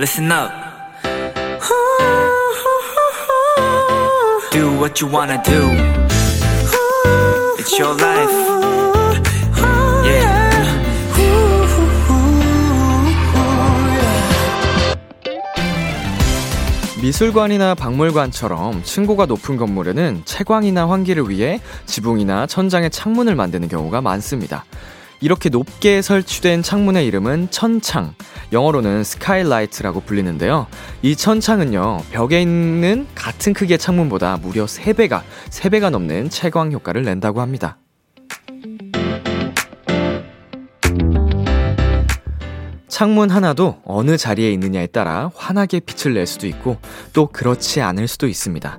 listen up. Do what you wanna do. It's your life. Yeah. 미술관이나 박물관처럼 층고가 높은 건물에는 채광이나 환기를 위해 지붕이나 천장에 창문을 만드는 경우가 많습니다. 이렇게 높게 설치된 창문의 이름은 천창, 영어로는 스카이라이트라고 불리는데요. 이 천창은요, 벽에 있는 같은 크기의 창문보다 무려 3배가, 3배가 넘는 채광 효과를 낸다고 합니다. 창문 하나도 어느 자리에 있느냐에 따라 환하게 빛을 낼 수도 있고 또 그렇지 않을 수도 있습니다.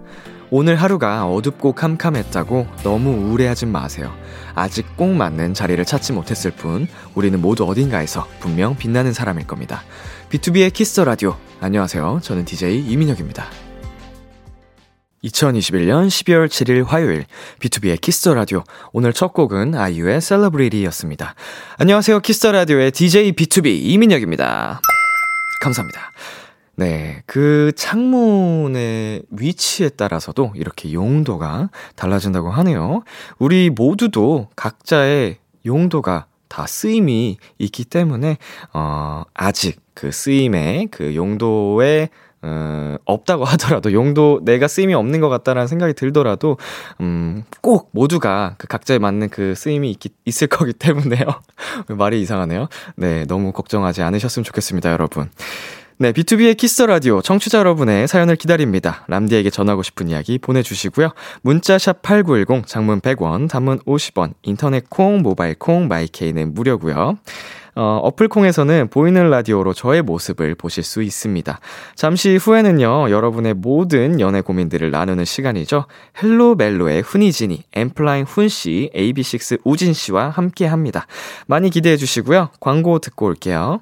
오늘 하루가 어둡고 캄캄했다고 너무 우울해하진 마세요. 아직 꼭 맞는 자리를 찾지 못했을 뿐 우리는 모두 어딘가에서 분명 빛나는 사람일 겁니다. B2B의 키스터 라디오. 안녕하세요. 저는 DJ 이민혁입니다. 2021년 12월 7일 화요일 B2B의 키스터 라디오 오늘 첫 곡은 아이유의 Celebrity였습니다. 안녕하세요. 키스터 라디오의 DJ B2B 이민혁입니다. 감사합니다. 네, 그 창문의 위치에 따라서도 이렇게 용도가 달라진다고 하네요. 우리 모두도 각자의 용도가 다 쓰임이 있기 때문에 어 아직 그 쓰임의 그 용도에 어, 없다고 하더라도 용도 내가 쓰임이 없는 것 같다라는 생각이 들더라도 음, 꼭 모두가 그 각자에 맞는 그 쓰임이 있기, 있을 거기 때문에요. 말이 이상하네요. 네, 너무 걱정하지 않으셨으면 좋겠습니다, 여러분. 네, B2B의 키스 라디오 청취자 여러분의 사연을 기다립니다. 람디에게 전하고 싶은 이야기 보내주시고요. 문자샵 8910, 장문 100원, 단문 50원, 인터넷 콩, 모바일 콩, 마이케이는 무료고요. 어, 어플 콩에서는 보이는 라디오로 저의 모습을 보실 수 있습니다. 잠시 후에는요, 여러분의 모든 연애 고민들을 나누는 시간이죠. Hello 멜로의 훈이진이, 엔플라잉 훈씨, AB6IX 우진씨와 함께 합니다. 많이 기대해 주시고요. 광고 듣고 올게요.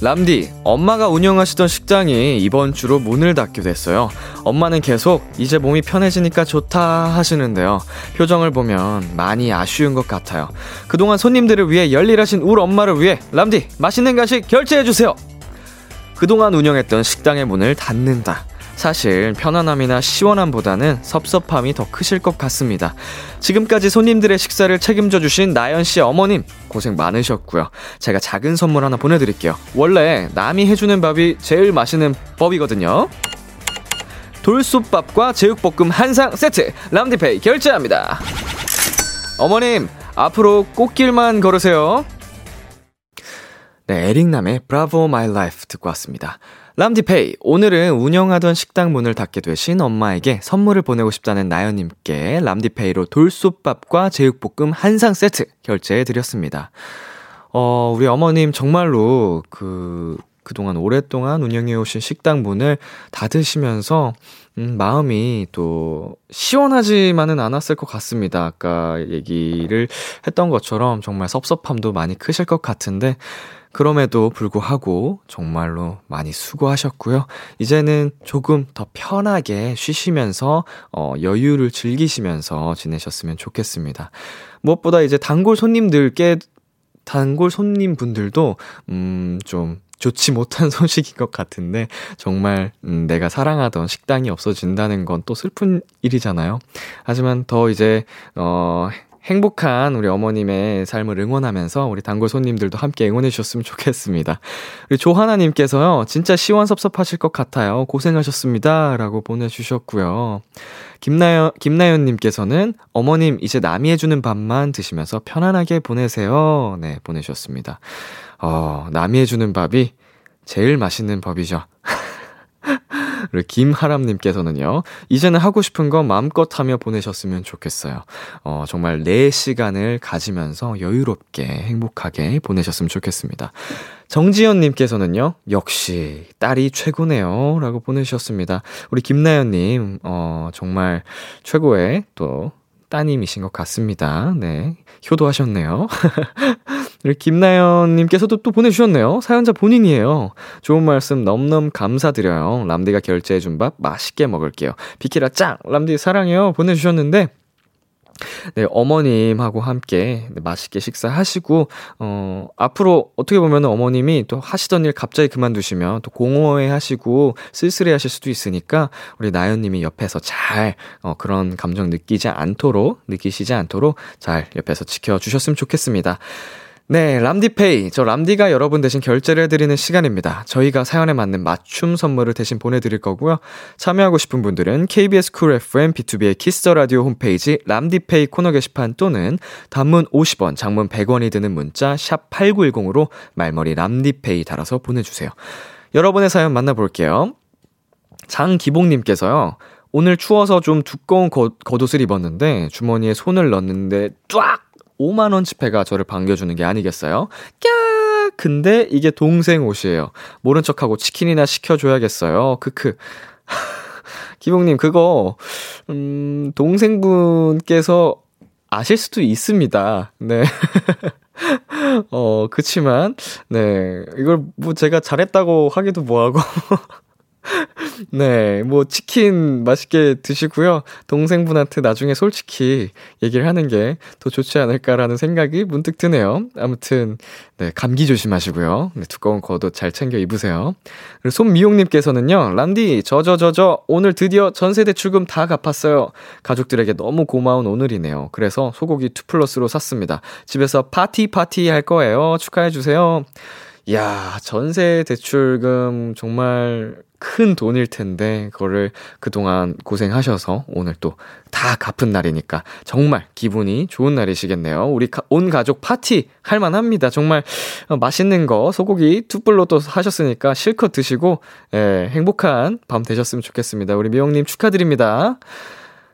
람디, 엄마가 운영하시던 식당이 이번 주로 문을 닫게 됐어요. 엄마는 계속 이제 몸이 편해지니까 좋다 하시는데요. 표정을 보면 많이 아쉬운 것 같아요. 그동안 손님들을 위해 열일하신 우리 엄마를 위해 람디, 맛있는 간식 결제해주세요. 그동안 운영했던 식당의 문을 닫는다. 사실 편안함이나 시원함보다는 섭섭함이 더 크실 것 같습니다. 지금까지 손님들의 식사를 책임져 주신 나연 씨 어머님 고생 많으셨고요. 제가 작은 선물 하나 보내드릴게요. 원래 남이 해주는 밥이 제일 맛있는 법이거든요. 돌솥밥과 제육볶음 한상 세트 람디페이 결제합니다. 어머님 앞으로 꽃길만 걸으세요. 네, 에릭남의 Bravo My Life 듣고 왔습니다. 람디페이, 오늘은 운영하던 식당 문을 닫게 되신 엄마에게 선물을 보내고 싶다는 나연님께 람디페이로 돌솥밥과 제육볶음 한 상 세트 결제해 드렸습니다. 어, 우리 어머님 정말로 그, 그동안 오랫동안 운영해오신 식당 문을 닫으시면서, 음, 마음이 또 시원하지만은 않았을 것 같습니다. 아까 얘기를 했던 것처럼 정말 섭섭함도 많이 크실 것 같은데, 그럼에도 불구하고 정말로 많이 수고하셨고요. 이제는 조금 더 편하게 쉬시면서 어, 여유를 즐기시면서 지내셨으면 좋겠습니다. 무엇보다 이제 단골 손님들께 단골 손님분들도 음 좀 좋지 못한 소식인 것 같은데 정말 음, 내가 사랑하던 식당이 없어진다는 건 또 슬픈 일이잖아요. 하지만 더 이제 어 행복한 우리 어머님의 삶을 응원하면서 우리 단골 손님들도 함께 응원해 주셨으면 좋겠습니다. 우리 조하나님께서요, 진짜 시원섭섭하실 것 같아요. 고생하셨습니다. 라고 보내주셨고요. 김나연, 김나연님께서는 어머님 이제 남이 해주는 밥만 드시면서 편안하게 보내세요. 네, 보내주셨습니다. 어, 남이 해주는 밥이 제일 맛있는 법이죠. 그리고 김하람님께서는요, 이제는 하고 싶은 거 마음껏 하며 보내셨으면 좋겠어요. 어, 정말 내 시간을 가지면서 여유롭게 행복하게 보내셨으면 좋겠습니다. 정지현님께서는요, 역시 딸이 최고네요. 라고 보내주셨습니다. 우리 김나연님, 어, 정말 최고의 또 따님이신 것 같습니다. 네. 효도하셨네요. 김나연님께서도 또 보내주셨네요. 사연자 본인이에요. 좋은 말씀 넘넘 감사드려요. 람디가 결제해준 밥 맛있게 먹을게요. 비키라 짱! 람디 사랑해요. 보내주셨는데, 네, 어머님하고 함께 맛있게 식사하시고, 어, 앞으로 어떻게 보면 어머님이 또 하시던 일 갑자기 그만두시면 또 공허해 하시고 쓸쓸해 하실 수도 있으니까 우리 나연님이 옆에서 잘, 어, 그런 감정 느끼지 않도록, 느끼시지 않도록 잘 옆에서 지켜주셨으면 좋겠습니다. 네, 람디페이. 저 람디가 여러분 대신 결제를 해드리는 시간입니다. 저희가 사연에 맞는 맞춤 선물을 대신 보내드릴 거고요. 참여하고 싶은 분들은 KBS 쿨 FM B2B의 키스터 라디오 홈페이지 람디페이 코너 게시판 또는 단문 50원, 장문 100원이 드는 문자 샵 8910으로 말머리 람디페이 달아서 보내주세요. 여러분의 사연 만나볼게요. 장기봉님께서요. 오늘 추워서 좀 두꺼운 겉, 겉옷을 입었는데 주머니에 손을 넣는데 쫙 5만원 지폐가 저를 반겨주는 게 아니겠어요? 까! 근데 이게 동생 옷이에요. 모른 척하고 치킨이나 시켜줘야겠어요. 크크. 기봉님, 그거, 음, 동생분께서 아실 수도 있습니다. 네. 어, 그치만, 네. 이걸 뭐 제가 잘했다고 하기도 뭐하고. 네, 뭐 치킨 맛있게 드시고요. 동생분한테 나중에 솔직히 얘기를 하는 게 더 좋지 않을까라는 생각이 문득 드네요. 아무튼 네, 감기 조심하시고요. 네, 두꺼운 겉옷 잘 챙겨 입으세요. 그리고 손미용님께서는요, 란디, 저저저저 오늘 드디어 전세 대 출금 다 갚았어요. 가족들에게 너무 고마운 오늘이네요. 그래서 소고기 2 플러스로 샀습니다. 집에서 파티 파티 할 거예요. 축하해 주세요. 야, 전세 대출금 정말 큰 돈일 텐데, 그거를 그동안 고생하셔서 오늘 또 다 갚은 날이니까 정말 기분이 좋은 날이시겠네요. 우리 온 가족 파티 할 만 합니다. 정말 어, 맛있는 거 소고기 투불로 또 하셨으니까 실컷 드시고, 예, 행복한 밤 되셨으면 좋겠습니다. 우리 미영님 축하드립니다.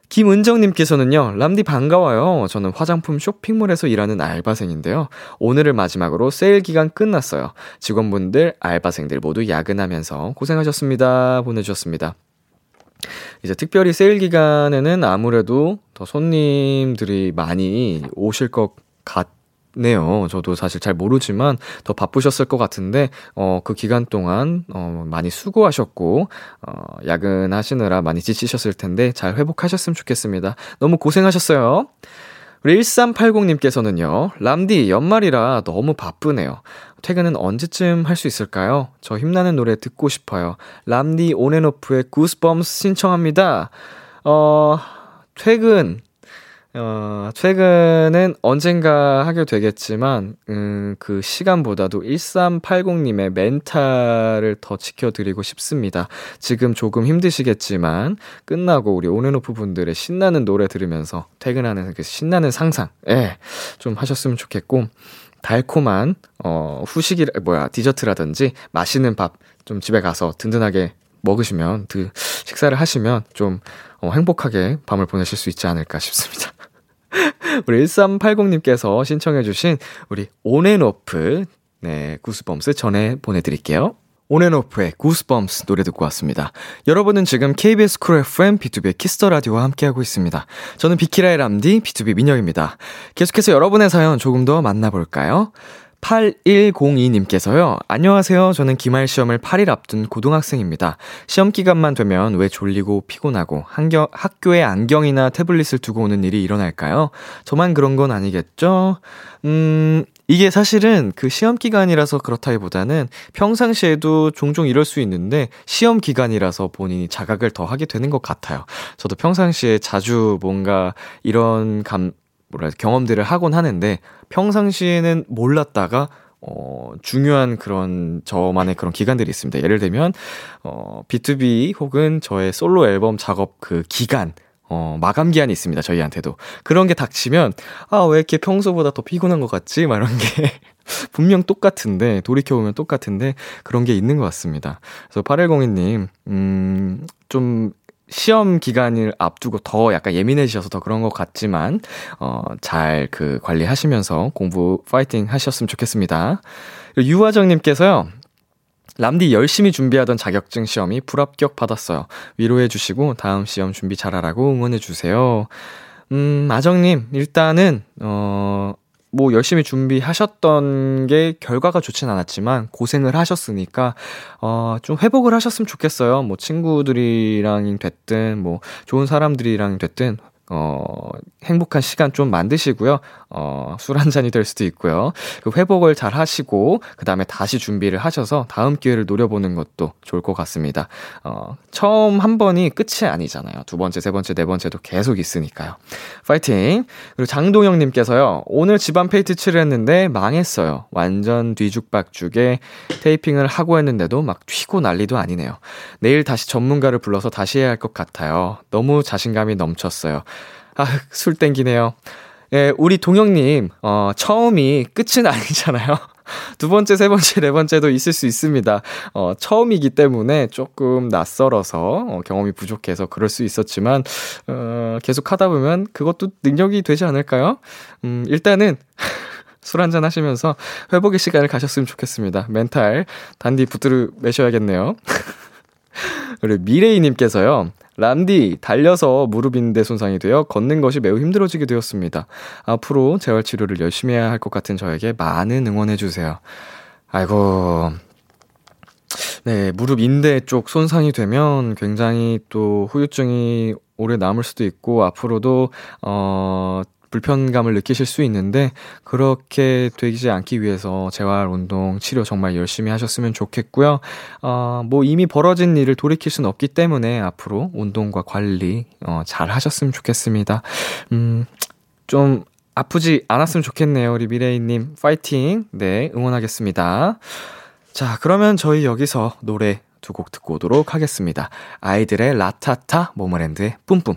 김은정님께서는요, 람디 반가워요. 저는 화장품 쇼핑몰에서 일하는 알바생인데요. 오늘을 마지막으로 세일 기간 끝났어요. 직원분들, 알바생들 모두 야근하면서 고생하셨습니다. 보내주셨습니다. 이제 특별히 세일 기간에는 아무래도 더 손님들이 많이 오실 것 같, 네요. 저도 사실 잘 모르지만 더 바쁘셨을 것 같은데, 어, 그 기간 동안, 어, 많이 수고하셨고, 어, 야근하시느라 많이 지치셨을 텐데, 잘 회복하셨으면 좋겠습니다. 너무 고생하셨어요. 우리 1380님께서는요, 람디, 연말이라 너무 바쁘네요. 퇴근은 언제쯤 할 수 있을까요? 저 힘나는 노래 듣고 싶어요. 람디 온앤오프의 구스범스 신청합니다. 어, 퇴근, 어, 최근엔 언젠가 하게 되겠지만, 음, 그 시간보다도 1380님의 멘탈을 더 지켜드리고 싶습니다. 지금 조금 힘드시겠지만, 끝나고 우리 온앤오프 분들의 신나는 노래 들으면서 퇴근하는 그 신나는 상상, 예, 좀 하셨으면 좋겠고, 달콤한, 어, 후식이, 뭐야, 디저트라든지 맛있는 밥 좀 집에 가서 든든하게 먹으시면, 그, 식사를 하시면 좀, 어, 행복하게 밤을 보내실 수 있지 않을까 싶습니다. 우리 1380님께서 신청해주신 우리 온앤오프, 네, Goosebumps 전에 보내드릴게요. 온앤오프의 Goosebumps 노래 듣고 왔습니다. 여러분은 지금 KBS 쿨 FM B2B 키스터 라디오와 함께하고 있습니다. 저는 비키라의 람디 BTOB 민혁입니다. 계속해서 여러분의 사연 조금 더 만나볼까요? 8102님께서요. 안녕하세요. 저는 기말 시험을 8일 앞둔 고등학생입니다. 시험 기간만 되면 왜 졸리고 피곤하고 한겨, 학교에 안경이나 태블릿을 두고 오는 일이 일어날까요? 저만 그런 건 아니겠죠? 음, 이게 사실은 그 시험 기간이라서 그렇다기보다는 평상시에도 종종 이럴 수 있는데 시험 기간이라서 본인이 자각을 더 하게 되는 것 같아요. 저도 평상시에 자주 뭔가 이런 감, 뭐라 해야 경험들을 하곤 하는데 평상시에는 몰랐다가 어, 중요한 그런 저만의 그런 기간들이 있습니다. 예를 들면, 어, B2B 혹은 저의 솔로 앨범 작업 그 기간, 어, 마감 기한이 있습니다. 저희한테도. 그런 게 닥치면, 아, 왜 이렇게 평소보다 더 피곤한 것 같지? 막 이런 게 분명 똑같은데, 돌이켜보면 똑같은데, 그런 게 있는 것 같습니다. 그래서 8102님, 음, 좀 시험 기간을 앞두고 더 약간 예민해지셔서 더 그런 것 같지만, 어, 잘 그 관리하시면서 공부 파이팅 하셨으면 좋겠습니다. 유화정님께서요, 람디 열심히 준비하던 자격증 시험이 불합격 받았어요. 위로해 주시고 다음 시험 준비 잘하라고 응원해 주세요. 음, 아정님, 일단은, 어, 뭐 열심히 준비하셨던 게 결과가 좋진 않았지만 고생을 하셨으니까 어 좀 회복을 하셨으면 좋겠어요. 뭐 친구들이랑 됐든 뭐 좋은 사람들이랑 됐든 어, 행복한 시간 좀 만드시고요. 어, 술 한 잔이 될 수도 있고요. 그 회복을 잘 하시고, 그 다음에 다시 준비를 하셔서 다음 기회를 노려보는 것도 좋을 것 같습니다. 어, 처음 한 번이 끝이 아니잖아요. 두 번째, 세 번째, 네 번째도 계속 있으니까요. 파이팅! 그리고 장동영님께서요, 오늘 집안 페인트 칠을 했는데 망했어요. 완전 뒤죽박죽에 테이핑을 하고 했는데도 막 튀고 난리도 아니네요. 내일 다시 전문가를 불러서 다시 해야 할 것 같아요. 너무 자신감이 넘쳤어요. 아, 술 땡기네요. 예, 우리 동영님, 어, 처음이 끝은 아니잖아요. 두 번째, 세 번째, 네 번째도 있을 수 있습니다. 어, 처음이기 때문에 조금 낯설어서, 어, 경험이 부족해서 그럴 수 있었지만, 어, 계속 하다 보면 그것도 능력이 되지 않을까요? 음, 일단은, 술 한잔 하시면서 회복의 시간을 가셨으면 좋겠습니다. 멘탈 단디 붙들어 매셔야겠네요. 그리고 미레이님께서요. 람디, 달려서 무릎 인대 손상이 되어 걷는 것이 매우 힘들어지게 되었습니다. 앞으로 재활치료를 열심히 해야 할 것 같은 저에게 많은 응원해주세요. 아이고. 네, 무릎 인대 쪽 손상이 되면 굉장히 또 후유증이 오래 남을 수도 있고, 앞으로도, 어, 불편감을 느끼실 수 있는데 그렇게 되지 않기 위해서 재활 운동 치료 정말 열심히 하셨으면 좋겠고요. 어, 뭐 이미 벌어진 일을 돌이킬 수는 없기 때문에 앞으로 운동과 관리 어, 잘 하셨으면 좋겠습니다. 음, 좀 아프지 않았으면 좋겠네요. 우리 미래이님 파이팅. 네, 응원하겠습니다. 자, 그러면 저희 여기서 노래 두 곡 듣고 오도록 하겠습니다. 아이들의 라타타, 모모랜드의 뿜뿜.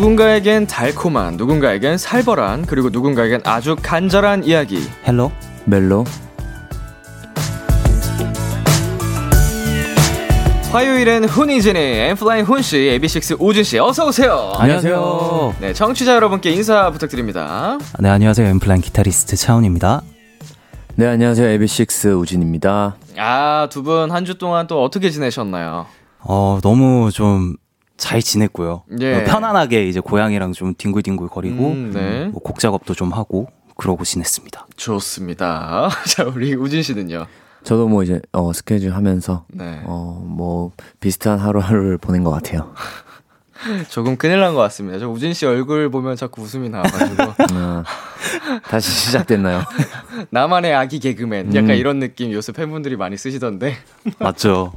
누군가에겐 달콤한, 누군가에겐 살벌한, 그리고 누군가에겐 아주 간절한 이야기. Hello 멜로 화요일엔 훈이진이 엠플라잉 훈씨, AB6 오준씨, 어서오세요. 안녕하세요. 네, 청취자 여러분께 인사 부탁드립니다. 네 안녕하세요 엠플라잉 기타리스트 차훈입니다 네, 안녕하세요. 에비식스 우진입니다. 아, 두 분 한 주 동안 또 어떻게 지내셨나요? 어 너무 좀 잘 지냈고요 예. 어, 편안하게 이제 고양이랑 좀 뒹굴뒹굴 거리고 음, 네. 뭐곡 작업도 좀 하고 그러고 지냈습니다 좋습니다. 자, 우리 우진 씨는요? 저도 뭐 이제 어, 스케줄 하면서 네. 어, 뭐 비슷한 하루하루를 보낸 것 같아요. 조금 큰일 난 것 같습니다. 저 우진 씨 얼굴 보면 자꾸 웃음이 나와가지고. 아, 다시 시작됐나요? 나만의 아기 개그맨. 약간 음. 이런 느낌 요새 팬분들이 많이 쓰시던데. 맞죠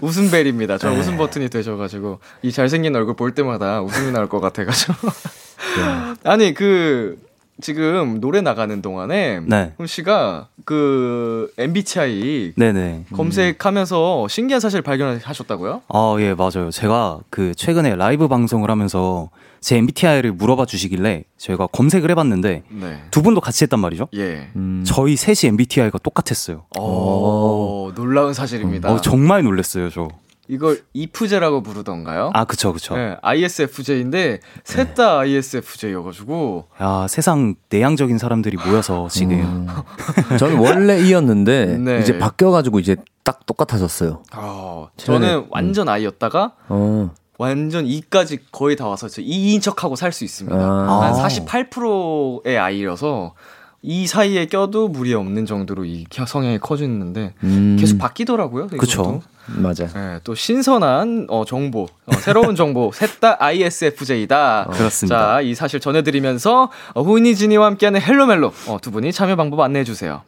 웃음벨입니다. 저 웃음 버튼이 되셔가지고. 이 잘생긴 얼굴 볼 때마다 웃음이 나올 것 같아가지고. 아니, 그, 지금 노래 나가는 동안에. 네. 훈 씨가 그 MBTI 네네 검색하면서 신기한 사실 발견하셨다고요? 아 예 맞아요 제가 그 최근에 라이브 방송을 하면서 제 MBTI를 물어봐 주시길래 저희가 검색을 해봤는데 네. 두 분도 같이 했단 말이죠 예. 음, 저희 셋이 MBTI가 똑같았어요 오, 놀라운 사실입니다. 어, 정말 놀랐어요 저 이걸 이프제라고 부르던가요? 아, 그쵸, 그쵸. 네, ISFJ인데 셋다 ISFJ여가지고 야, 세상 내향적인 사람들이 모여서 지금. 음. 저는 원래 이였는데 네. 이제 바뀌어가지고 이제 딱 똑같아졌어요. 어, 저는 완전 I였다가 어, 완전 이까지 거의 다 와서 저 2인 척하고 살 수 있습니다. 아. 한 48%의 아이여서 이 사이에 껴도 무리 없는 정도로 이 성향이 커지는데 음, 계속 바뀌더라고요. 그쵸. 맞아. 네, 또 신선한 어, 정보, 어, 새로운 정보, 셋 다 ISFJ다. 그렇습니다. 자, 이 사실 전해드리면서 어, 후니진이와 함께하는 Hello 멜로 어, 두 분이 참여 방법 안내해 주세요.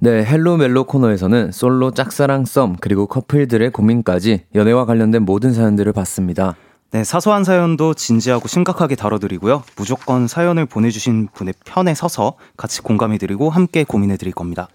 네, Hello 멜로 코너에서는 솔로 짝사랑 썸 그리고 커플들의 고민까지 연애와 관련된 모든 사연들을 받습니다. 네, 사소한 사연도 진지하고 심각하게 다뤄드리고요. 무조건 사연을 보내주신 분의 편에 서서 같이 공감해드리고 함께 고민해드릴 겁니다.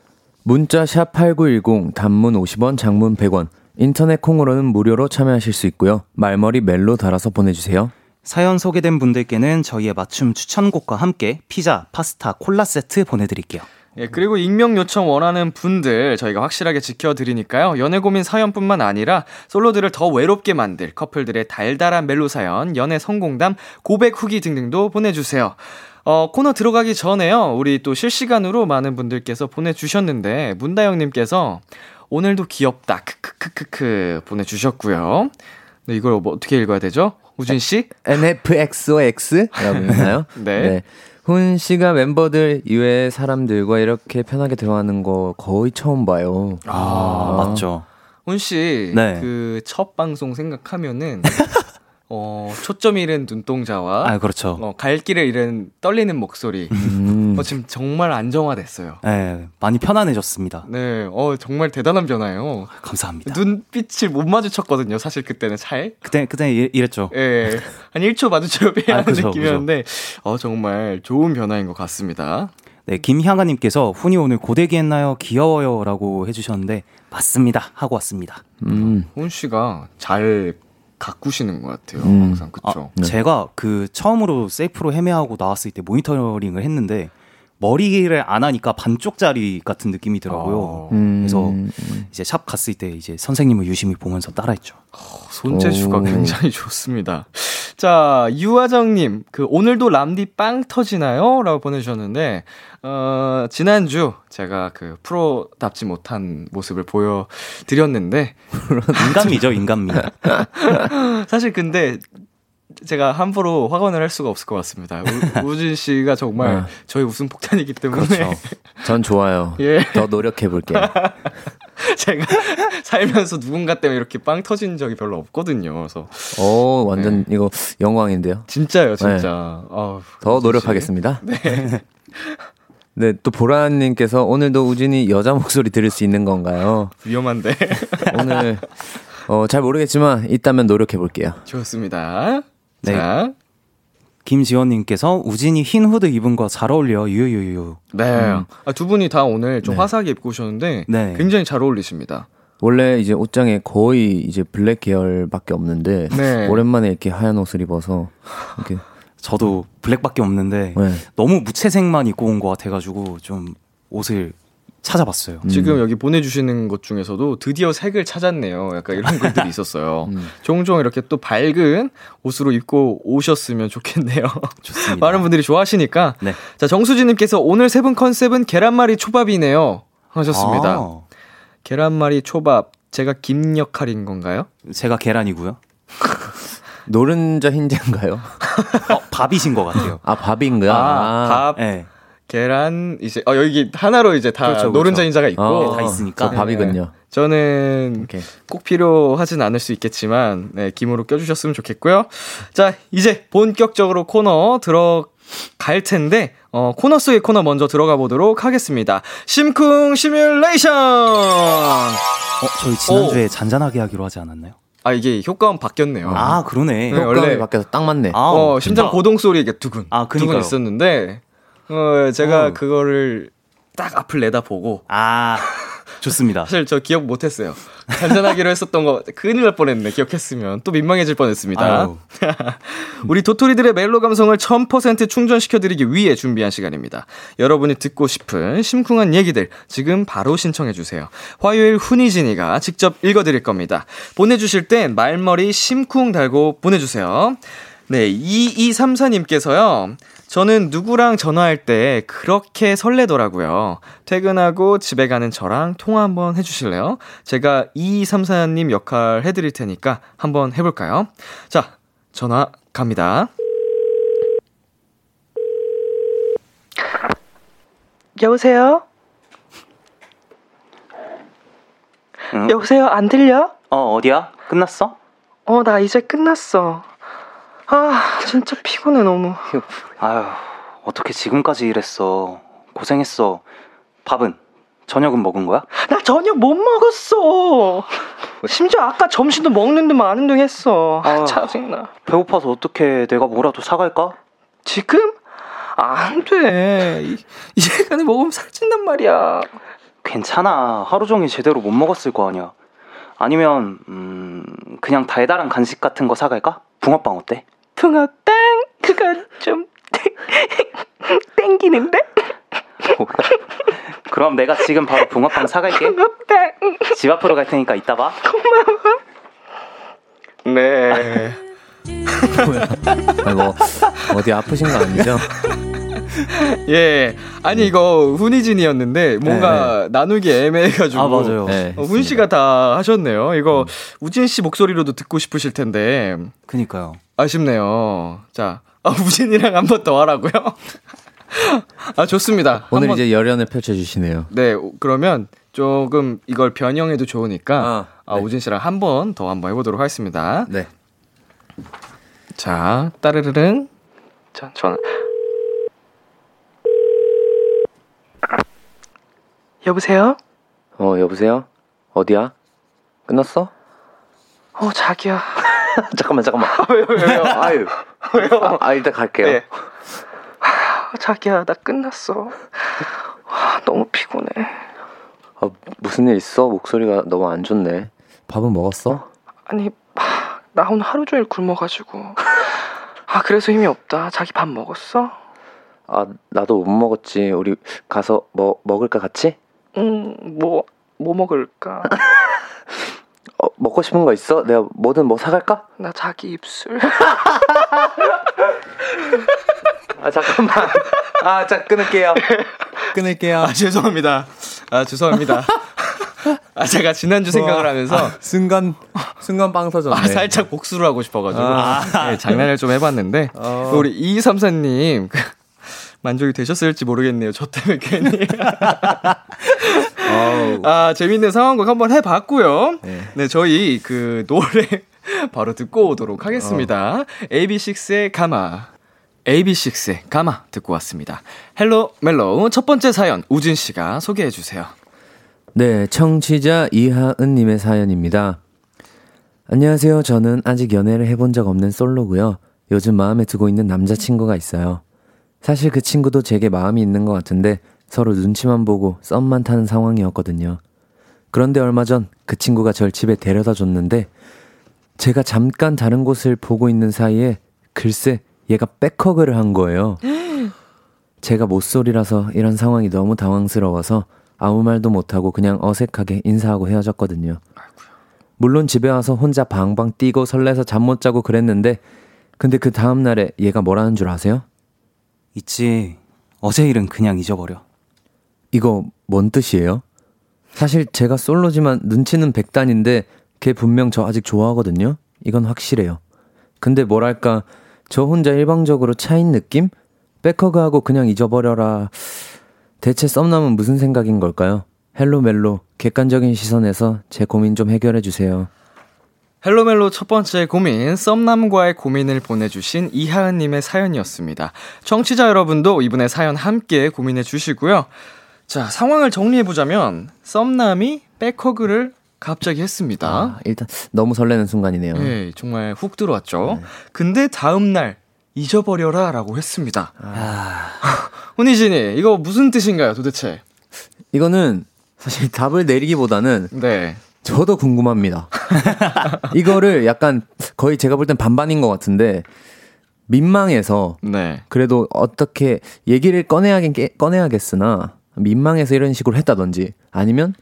문자 샵 8910 단문 50원, 장문 100원. 인터넷 콩으로는 무료로 참여하실 수 있고요. 말머리 멜로 달아서 보내주세요. 사연 소개된 분들께는 저희의 맞춤 추천곡과 함께 피자, 파스타, 콜라 세트 보내드릴게요. 예, 그리고 익명 요청 원하는 분들 저희가 확실하게 지켜드리니까요. 연애 고민 사연뿐만 아니라 솔로들을 더 외롭게 만들 커플들의 달달한 멜로 사연, 연애 성공담, 고백 후기 등등도 보내주세요. 어, 코너 들어가기 전에요. 우리 또 실시간으로 많은 분들께서 보내주셨는데, 문다영님께서 오늘도 귀엽다. 크크크크크 보내주셨고요. 네, 이걸 뭐 어떻게 읽어야 되죠? 우진 씨? NFXOX라고 있나요? 네. 훈 씨가 멤버들 이외의 사람들과 이렇게 편하게 대화하는 거 거의 처음 봐요. 아, 맞죠. 훈 씨, 네. 그첫 방송 생각하면은, 어, 초점 잃은 눈동자와, 아, 그렇죠. 어, 갈 길을 잃은 떨리는 목소리. 음, 어, 지금 정말 안정화됐어요. 네, 많이 편안해졌습니다. 네, 어, 정말 대단한 변화예요. 감사합니다. 눈빛을 못 마주쳤거든요. 사실 그때는 잘. 그때, 그때 이- 이랬죠. 예. 한 1초 마주쳐야 아, 하는 그죠, 느낌이었는데, 어, 정말 좋은 변화인 것 같습니다. 네, 김향아님께서 훈이 오늘 고데기 했나요? 귀여워요. 라고 해주셨는데, 맞습니다. 하고 왔습니다. 음, 훈 씨가 잘 가꾸시는 것 같아요. 음. 항상. 그쵸? 아, 제가 그 처음으로 셀프로 헤매하고 나왔을 때 모니터링을 했는데, 머리를 안 하니까 반쪽짜리 같은 느낌이더라고요. 어, 음, 그래서 이제 샵 갔을 때 이제 선생님을 유심히 보면서 따라했죠. 손재주가 오. 굉장히 좋습니다. 자, 유화정님, 그, 오늘도 람디 빵 터지나요? 라고 보내주셨는데, 어, 지난주 제가 그 프로답지 못한 모습을 보여드렸는데, 인간미죠, 인간미. 사실 근데 제가 함부로 확언을 할 수가 없을 것 같습니다. 우, 우진 씨가 정말 아. 저희 웃음 폭탄이기 때문에. 그렇죠. 전 좋아요. 예. 더 노력해 볼게요. 제가 살면서 누군가 때문에 이렇게 빵 터진 적이 별로 없거든요. 그래서 오, 완전 이거 영광인데요. 진짜요, 진짜. 아우, 더 우진 씨. 노력하겠습니다. 네, 또 보라님께서 오늘도 우진이 여자 목소리 들을 수 있는 건가요? 위험한데. 오늘 어, 잘 모르겠지만 있다면 노력해 볼게요. 좋습니다. 네. 자, 김지원님께서 우진이 흰 후드 입은 거 잘 어울려, 유유유. 네. 아, 두 분이 다 오늘 좀 네. 화사하게 입고 오셨는데 네. 굉장히 잘 어울리십니다. 원래 이제 옷장에 거의 이제 블랙 계열밖에 없는데 네. 오랜만에 이렇게 하얀 옷을 입어서 이렇게 저도 블랙밖에 없는데, 네. 너무 무채색만 입고 온 것 같아가지고, 좀 옷을 찾아봤어요. 음. 지금 여기 보내주시는 것 중에서도 드디어 색을 찾았네요. 약간 이런 글들이 있었어요. 음. 종종 이렇게 또 밝은 옷으로 입고 오셨으면 좋겠네요. 좋습니다. 많은 분들이 좋아하시니까. 네. 자, 정수진님께서 오늘 세 분 컨셉은 계란말이 초밥이네요. 하셨습니다. 아, 계란말이 초밥. 제가 김 역할인 건가요? 제가 계란이고요. 노른자 흰자인가요? 어, 밥이신 것 같아요. 아 밥인가? 아, 밥, 네. 계란, 이제, 어, 여기 하나로 이제 다 그렇죠, 그렇죠. 노른자 인자가 있고. 어, 다 있으니까. 저 밥이군요. 저는 오케이. 꼭 필요하진 않을 수 있겠지만, 네, 김으로 껴주셨으면 좋겠고요. 자, 이제 본격적으로 코너 들어갈 텐데, 어, 코너 속의 코너 먼저 들어가 보도록 하겠습니다. 심쿵 시뮬레이션! 어, 저희 지난주에 잔잔하게 하기로 하지 않았나요? 아, 이게 효과음 바뀌었네요. 아, 그러네. 네, 원래 원래- 밖에서 딱 맞네. 아, 어, 심장. 고동 소리 이게 두근, 아, 두근 그니까요. 있었는데, 어, 제가 어. 그거를 딱 앞을 내다보고, 아, 좋습니다. 사실 저 기억 못했어요. 잔잔하기로 했었던 거 큰일 날 뻔했네. 기억했으면 또 민망해질 뻔했습니다. 우리 도토리들의 멜로 감성을 1000% 충전시켜드리기 위해 준비한 시간입니다. 여러분이 듣고 싶은 심쿵한 얘기들 지금 바로 신청해주세요. 화요일 훈이진이가 직접 읽어드릴 겁니다. 보내주실 땐 말머리 심쿵 달고 보내주세요. 네, 2234님께서요. 저는 누구랑 전화할 때 그렇게 설레더라고요. 퇴근하고 집에 가는 저랑 통화 한번 해주실래요? 제가 2234님 역할 해드릴 테니까 한번 해볼까요? 자, 전화 갑니다. 여보세요? 응? 여보세요? 안 들려? 어, 어디야? 끝났어? 어, 나 이제 끝났어. 아, 진짜 피곤해, 너무. 아유, 어떻게 지금까지 일했어. 고생했어. 밥은? 저녁은 먹은 거야? 나 저녁 못 먹었어. 심지어 아까 점심도 먹는데 많은 둥 했어. 아, 아. 짜증나. 배고파서 어떻게 내가 뭐라도 사갈까? 지금? 안 돼. 이, 이 시간에 먹으면 살찐단 말이야. 괜찮아. 하루 종일 제대로 못 먹었을 거 아니야. 아니면 음, 그냥 달달한 간식 같은 거 사갈까? 붕어빵 어때? 붕어빵? 그건 좀 땡기는데? 그럼 내가 지금 바로 붕어빵 사갈게. 붕어빵. 집 앞으로 갈 테니까 이따 봐. 네. 아이고, 어디 아프신 거 아니죠? 예. 아니, 이거 훈이진이었는데 뭔가 나누기 애매해가지고. 아, 맞아요. 네. 어, 훈 씨가 다 하셨네요. 이거 우진 씨 목소리로도 듣고 싶으실 텐데 그니까요. 아쉽네요. 자, 아, 우진이랑 한 번 더 하라고요? 아, 좋습니다. 오늘 이제 열연을 펼쳐주시네요. 네, 오- 그러면 조금 이걸 변형해도 좋으니까 아, 아, 우진 씨랑 한 번 더 한번 해보도록 하겠습니다. 네. 자, 따르르릉. 전, 저는. 여보세요? 어, 여보세요? 어디야? 끝났어? 어, 자기야. 잠깐만, 잠깐만. 왜요, 왜요? 아유. 왜요? 아, 일단 갈게요. 네. 아, 자기야, 나 끝났어. 와, 너무 피곤해. 아, 무슨 일 있어? 목소리가 너무 안 좋네. 밥은 먹었어? 아니, 하, 나 오늘 하루 종일 굶어가지고. 아, 그래서 힘이 없다. 자기 밥 먹었어? 아, 나도 못 먹었지. 우리 가서 뭐 먹을까 같이? 음, 뭐, 뭐 먹을까? 어, 먹고 싶은 거 있어? 내가 뭐든 뭐 사갈까? 나 자기 입술. 아, 잠깐만. 아, 자, 끊을게요. 끊을게요. 아, 죄송합니다. 아, 죄송합니다. 아, 제가 지난주 생각을 하면서 순간, 순간 빵 터졌네. 아, 살짝 복수를 하고 싶어가지고 아. 네, 장난을 좀 해봤는데 어. 우리 2234님 만족이 되셨을지 모르겠네요. 저 때문에 괜히. 아, 재밌는 상황극 한번 해봤고요. 네. 네, 저희 그 노래 바로 듣고 오도록 하겠습니다. AB6IX의 가마. AB6IX의 가마 듣고 왔습니다. Hello 멜로 첫 번째 사연 우진 씨가 소개해 주세요. 네, 청취자 이하은 님의 사연입니다. 안녕하세요. 저는 아직 연애를 해본 적 없는 솔로고요. 요즘 마음에 두고 있는 남자친구가 있어요. 사실 그 친구도 제게 마음이 있는 것 같은데 서로 눈치만 보고 썸만 타는 상황이었거든요. 그런데 얼마 전 그 친구가 절 집에 데려다 줬는데 제가 잠깐 다른 곳을 보고 있는 사이에 글쎄 얘가 백허그를 한 거예요. 제가 모쏠이라서 이런 상황이 너무 당황스러워서 아무 말도 못하고 그냥 어색하게 인사하고 헤어졌거든요. 물론 집에 와서 혼자 방방 뛰고 설레서 잠 못 자고 그랬는데 근데 그 다음날에 얘가 뭐라는 줄 아세요? 있지. 어제 일은 그냥 잊어버려. 이거 뭔 뜻이에요? 사실 제가 솔로지만 눈치는 백단인데 걔 분명 저 아직 좋아하거든요. 이건 확실해요. 근데 뭐랄까 저 혼자 일방적으로 차인 느낌? 백허그하고 그냥 잊어버려라. 대체 썸남은 무슨 생각인 걸까요? Hello 멜로 객관적인 시선에서 제 고민 좀 해결해 주세요. Hello 멜로 첫 번째 고민, 썸남과의 고민을 보내주신 이하은님의 사연이었습니다. 청취자 여러분도 이분의 사연 함께 고민해 주시고요. 자, 상황을 정리해보자면, 썸남이 백허그를 갑자기 했습니다. 아, 일단 너무 설레는 순간이네요. 예, 정말 훅 들어왔죠. 근데 다음날, 잊어버려라 라고 했습니다. 훈이진이, 이거 무슨 뜻인가요, 도대체? 이거는 사실 답을 내리기보다는 네. 저도 궁금합니다. 이거를 약간 거의 제가 볼 땐 반반인 것 같은데 민망해서 네. 그래도 어떻게 얘기를 꺼내야긴 깨- 꺼내야겠으나 민망해서 이런 식으로 했다든지 아니면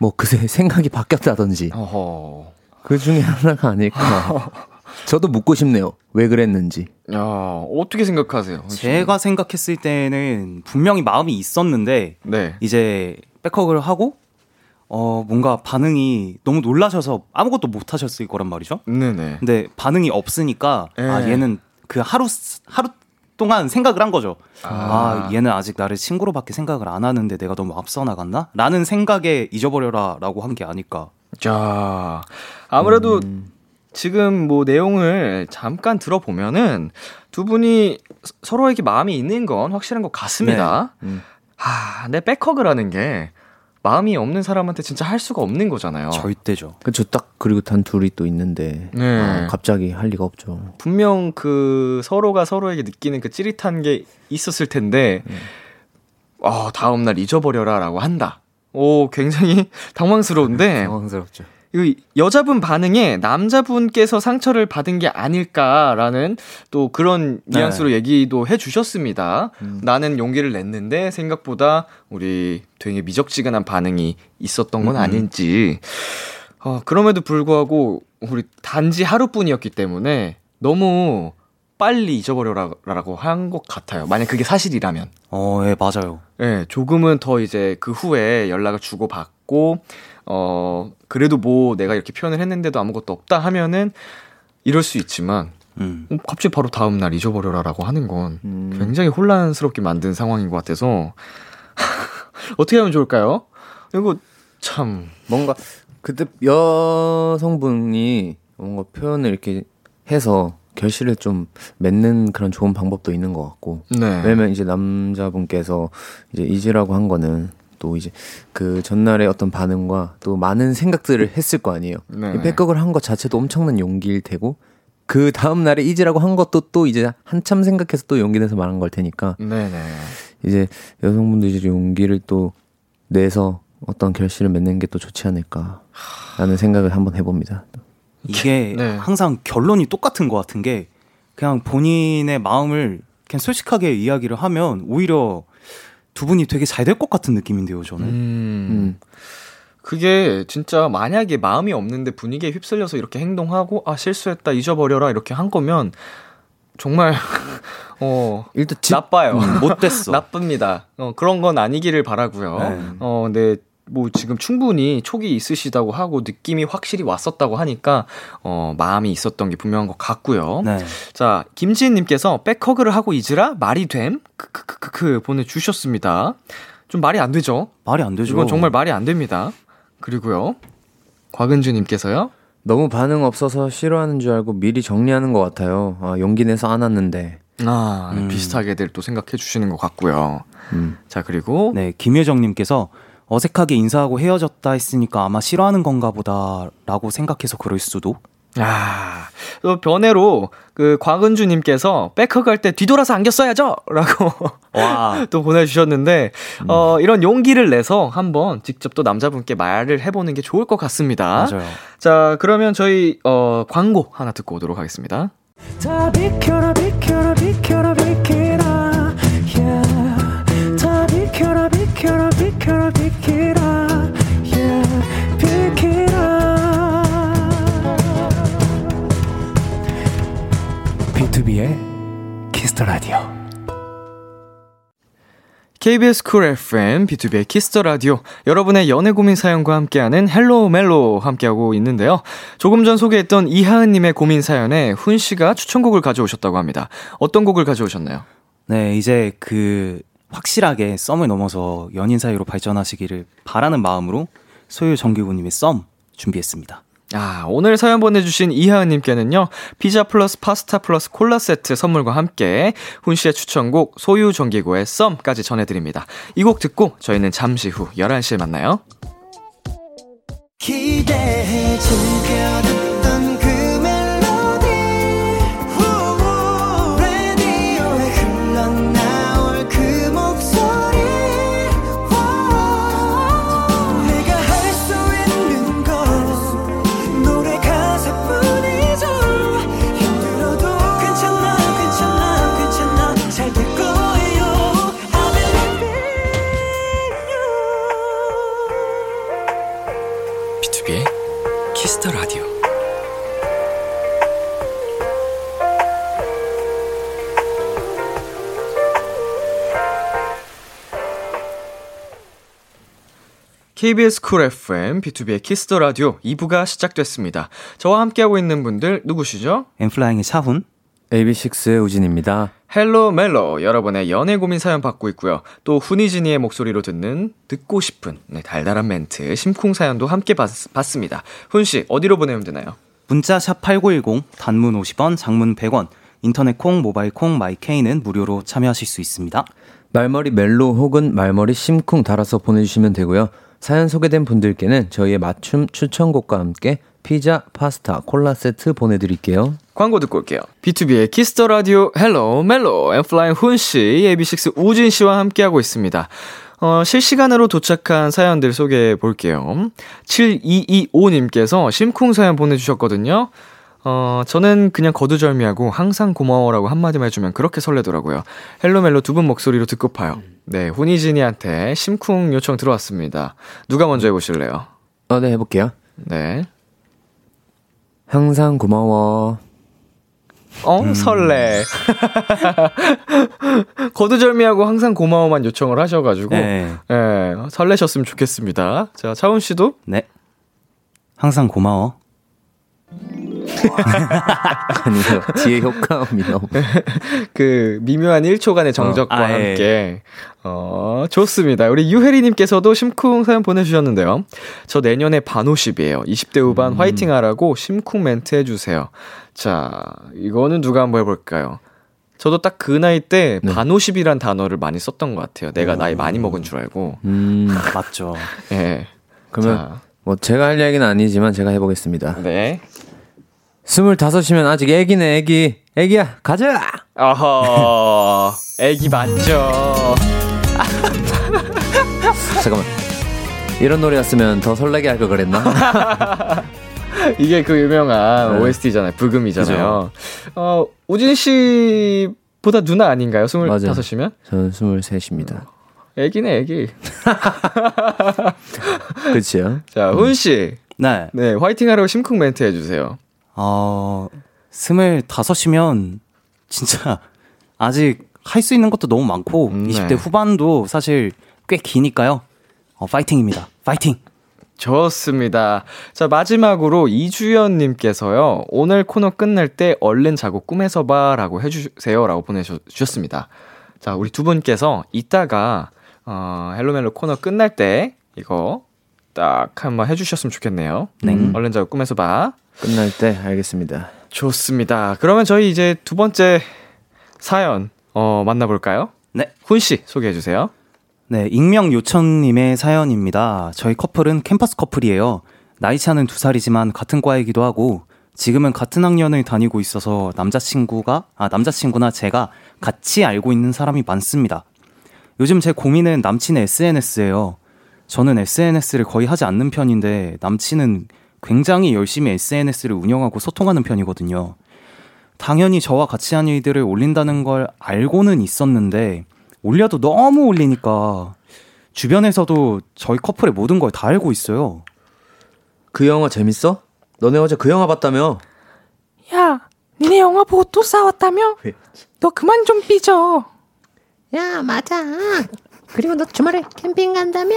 뭐 그새 생각이 바뀌었다든지 어허. 그 중에 하나가 아닐까. 저도 묻고 싶네요. 왜 그랬는지. 야, 어떻게 생각하세요? 제가 생각했을 때는 분명히 마음이 있었는데 네. 이제 백허그를 하고 어 뭔가 반응이 너무 놀라셔서 아무것도 못 하셨을 거란 말이죠. 네네. 근데 반응이 없으니까 아 예. 얘는 그 하루 하루 동안 생각을 한 거죠. 아. 아, 얘는 아직 나를 친구로밖에 생각을 안 하는데 내가 너무 앞서 나갔나? 라는 생각에 잊어버려라라고 한 게 아닐까. 자, 아무래도 지금 뭐 내용을 잠깐 들어보면은 두 분이 서- 서로에게 마음이 있는 건 확실한 것 같습니다. 음. 하, 근데 백허그라는 게 마음이 없는 사람한테 진짜 할 수가 없는 거잖아요. 절대죠. 그쵸, 딱, 그리고 단 둘이 또 있는데. 네. 아, 갑자기 할 리가 없죠. 분명 그 서로가 서로에게 느끼는 그 찌릿한 게 있었을 텐데, 어, 다음 날 잊어버려라라고 한다. 오, 굉장히 당황스러운데, 당황스럽죠. 이 여자분 반응에 남자분께서 상처를 받은 게 아닐까라는 또 그런 네. 뉘앙스로 얘기도 해 주셨습니다. 음. 나는 용기를 냈는데 생각보다 우리 되게 미적지근한 반응이 있었던 건 음. 아닌지. 어, 그럼에도 불구하고 우리 단지 하루뿐이었기 때문에 너무 빨리 잊어버려라라고 한 것 같아요. 만약 그게 사실이라면. 어, 예, 맞아요. 예, 조금은 더 이제 그 후에 연락을 주고받고, 어, 그래도 뭐 내가 이렇게 표현을 했는데도 아무것도 없다 하면은 이럴 수 있지만, 음. 어, 갑자기 바로 다음날 잊어버려라라고 하는 건 음. 굉장히 혼란스럽게 만든 상황인 것 같아서, 어떻게 하면 좋을까요? 이거 참, 뭔가, 그때 여성분이 뭔가 표현을 이렇게 해서 결실을 좀 맺는 그런 좋은 방법도 있는 것 같고. 네. 왜냐면 이제 남자분께서 이제 잊으라고 한 거는 또 이제 그 전날의 어떤 반응과 또 많은 생각들을 했을 거 아니에요. 네. 이 백업을 한 것 자체도 엄청난 용기일 테고 그 다음 날에 잊으라고 한 것도 또 이제 한참 생각해서 또 용기 내서 말한 걸 테니까 네네. 이제 여성분도 이제 용기를 또 내서 어떤 결실을 맺는 게 또 좋지 않을까라는 생각을 한번 해봅니다. 이게 네. 항상 결론이 똑같은 것 같은 게 그냥 본인의 마음을 그냥 솔직하게 이야기를 하면 오히려 두 분이 되게 잘 될 것 같은 느낌인데요, 저는. 음. 음. 그게 진짜 만약에 마음이 없는데 분위기에 휩쓸려서 이렇게 행동하고 아 실수했다 잊어버려라 이렇게 한 거면 정말 어 일단 집 나빠요. 음, 못됐어. 나쁩니다. 어 그런 건 아니기를 바라고요. 네. 어 근데 뭐 지금 충분히 촉이 있으시다고 하고 느낌이 확실히 왔었다고 하니까 어 마음이 있었던 게 분명한 것 같고요. 네. 자, 김지은님께서 백허그를 하고 잊으라 말이 됨? 크크크크 보내주셨습니다. 좀 말이 안 되죠? 말이 안 되죠. 이건 정말 말이 안 됩니다. 그리고요, 곽은주님께서요, 너무 반응 없어서 싫어하는 줄 알고 미리 정리하는 것 같아요. 아, 용기 내서 안았는데. 아, 음. 비슷하게들 또 생각해 주시는 것 같고요. 음. 자, 그리고, 네, 김효정님께서 어색하게 인사하고 헤어졌다 했으니까 아마 싫어하는 건가 보다라고 생각해서 그럴 수도. 아, 또 변해로, 그, 곽은주님께서 백허그 할때 뒤돌아서 안겼어야죠! 라고 와. 또 보내주셨는데, 어, 이런 용기를 내서 한번 직접 또 남자분께 말을 해보는 게 좋을 것 같습니다. 맞아요. 자, 그러면 저희, 어, 광고 하나 듣고 오도록 하겠습니다. B2B의 키스터 라디오 KBS 쿨 FM, B2B의 키스터 라디오. 여러분의 연애 고민 사연과 함께하는 Hello 멜로 함께하고 있는데요. 조금 전 소개했던 이하은님의 고민 사연에 훈 씨가 추천곡을 가져오셨다고 합니다. 어떤 곡을 가져오셨나요? 네, 이제 그 확실하게 썸을 넘어서 연인 사이로 발전하시기를 바라는 마음으로 소유 정기고님의 썸 준비했습니다. 아, 오늘 사연 보내주신 이하은님께는요, 피자 플러스 파스타 플러스 콜라 세트 선물과 함께 훈 씨의 추천곡 소유 정기고의 썸까지 전해드립니다. 이 곡 듣고 저희는 잠시 후 11시에 만나요. 기대해 즐겨 KBS 쿨 FM, BTOB의 키스 더 라디오 2부가 시작됐습니다. 저와 함께하고 있는 분들 누구시죠? 엔플라잉의 차훈. AB6IX의 우진입니다. 헬로 멜로 여러분의 연애 고민 사연 받고 있고요. 또 훈이진이의 목소리로 듣는 듣고 싶은 네, 달달한 멘트 심쿵 사연도 함께 받, 받습니다. 훈 씨 어디로 보내면 되나요? 문자 샵 8910 단문 50원, 장문 100원. 인터넷 콩, 모바일 콩, 마이K는 무료로 참여하실 수 있습니다. 말머리 멜로 혹은 말머리 심쿵 달아서 보내주시면 되고요. 사연 소개된 분들께는 저희의 맞춤 추천곡과 함께 피자, 파스타, 콜라 세트 보내드릴게요. 광고 듣고 올게요. BTOB의 키스 더 라디오 헬로 멜로 엔플라잉 훈 씨, AB6IX 우진 씨와 함께하고 있습니다. 어, 실시간으로 도착한 사연들 소개해 볼게요. 7225님께서 심쿵 사연 보내주셨거든요. 어, 저는 그냥 거두절미하고 항상 고마워라고 한마디만 해주면 그렇게 설레더라고요. 헬로멜로 두 분 목소리로 듣고 파요. 네, 훈이진이한테 심쿵 요청 들어왔습니다. 누가 먼저 해보실래요? 어, 네, 해볼게요. 네. 항상 고마워. 어, 설레. 거두절미하고 항상 고마워만 요청을 하셔가지고, 네. 예, 설레셨으면 좋겠습니다. 자, 차훈 씨도? 네. 항상 고마워. 아니요, 뒤에 효과음이 너무. 그 미묘한 1초간의 정적과 어, 아, 예. 함께 어 좋습니다. 우리 유혜리님께서도 심쿵 사연 보내주셨는데요. 저 내년에 반오십이에요. 20대 후반 음. 화이팅 하라고 심쿵 멘트 해주세요. 자 이거는 누가 한번 해볼까요? 저도 딱 그 나이 때 네. 반오십이란 단어를 많이 썼던 것 같아요. 내가 나이 많이 먹은 줄 알고. 음, 맞죠. 예. 그러면 자, 뭐 제가 할 얘기는 아니지만 제가 해보겠습니다. 네. 스물다섯이면 아직 애기네, 애기. 애기야, 가자! 어허, 애기 맞죠? 잠깐만. 이런 노래였으면 더 설레게 할 걸 그랬나? 이게 그 유명한 네. OST잖아요. 부금이잖아요. 어, 우진 씨보다 누나 아닌가요? 맞아요. 25이면? 저는 스물셋입니다. 애기네, 애기. 그치요? 자, 훈 씨. 네. 네, 화이팅 하라고 심쿵 멘트 해주세요. 어, 스물다섯이면 진짜 아직 할 수 있는 것도 너무 많고 음, 네. 20대 후반도 사실 꽤 기니까요. 어, 파이팅입니다. 파이팅. 좋습니다. 자, 마지막으로 이주연님께서요, 오늘 코너 끝날 때 얼른 자고 꿈에서 봐 라고 해주세요 라고 보내주셨습니다. 자, 우리 두 분께서 이따가, 어, 헬로멜로 코너 끝날 때 이거 딱 한번 해주셨으면 좋겠네요. 네. 얼른 자고 꿈에서 봐. 끝날 때 알겠습니다. 좋습니다. 그러면 저희 이제 두 번째 사연, 어, 만나볼까요? 네. 훈 씨 소개해 주세요. 네, 익명 요천님의 사연입니다. 저희 커플은 캠퍼스 커플이에요. 나이 차는 두 살이지만 같은 과이기도 하고, 지금은 같은 학년을 다니고 있어서 남자친구가, 아, 남자친구나 제가 같이 알고 있는 사람이 많습니다. 요즘 제 고민은 남친의 SNS예요. 저는 SNS를 거의 하지 않는 편인데, 남친은 굉장히 열심히 SNS를 운영하고 소통하는 편이거든요. 당연히 저와 같이 한 일들을 올린다는 걸 알고는 있었는데, 올려도 너무 올리니까 주변에서도 저희 커플의 모든 걸 다 알고 있어요. 그 영화 재밌어? 너네 어제 그 영화 봤다며? 야, 니네 영화 보고 또 싸웠다며? 너 그만 좀 삐져. 야, 맞아. 그리고 너 주말에 캠핑 간다며?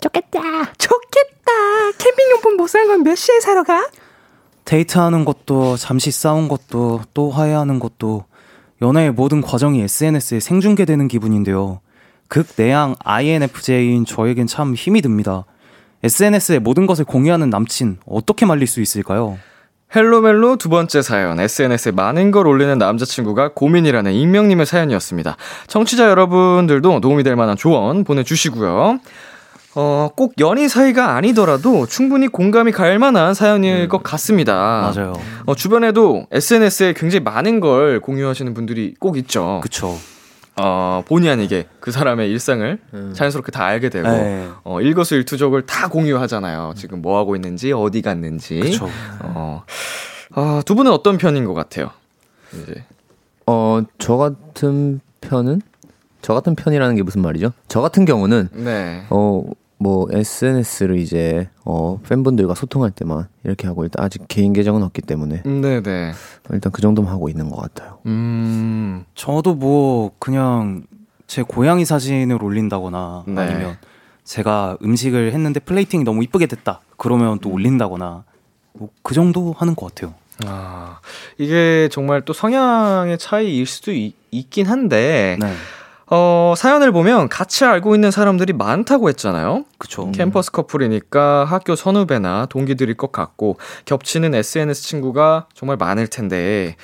좋겠다. 좋겠다. 캠핑용품 못 사는 건몇 시에 사러 가? 데이트하는 것도 잠시 싸운 것도 또 화해하는 것도 연애의 모든 과정이 SNS에 생중계되는 기분인데요. 극내양 INFJ인 저에겐 참 힘이 듭니다. SNS에 모든 것을 공유하는 남친 어떻게 말릴 수 있을까요? 헬로멜로 두 번째 사연, SNS에 많은 걸 올리는 남자친구가 고민이라는 익명님의 사연이었습니다. 청취자 여러분들도 도움이 될 만한 조언 보내주시고요. 어, 꼭 연인 사이가 아니더라도 충분히 공감이 갈 만한 사연일 것 같습니다. 맞아요. 어, 주변에도 SNS에 굉장히 많은 걸 공유하시는 분들이 꼭 있죠. 그쵸. 어, 본의 아니게 그 사람의 일상을 자연스럽게 다 알게 되고, 네. 어, 일거수일투족을 다 공유하잖아요. 지금 뭐 하고 있는지, 어디 갔는지. 그쵸. 어, 아, 두 분은 어떤 편인 것 같아요? 이제. 어, 저 같은 편은? 저 같은 편이라는 게 무슨 말이죠? 저 같은 경우는, 네. 어, 뭐, SNS를 이제, 어, 팬분들과 소통할 때만 이렇게 하고, 일단 아직 개인 계정은 없기 때문에, 네네. 일단 그 정도만 하고 있는 것 같아요. 음, 저도 뭐 그냥 제 고양이 사진을 올린다거나 네. 아니면 제가 음식을 했는데 플레이팅이 너무 이쁘게 됐다. 그러면 또 올린다거나 뭐 그 정도 하는 것 같아요. 아, 이게 정말 또 성향의 차이일 수도 있, 긴 한데, 네, 어, 사연을 보면 같이 알고 있는 사람들이 많다고 했잖아요. 그쵸. 캠퍼스 커플이니까 학교 선후배나 동기들일 것 같고, 겹치는 SNS 친구가 정말 많을 텐데,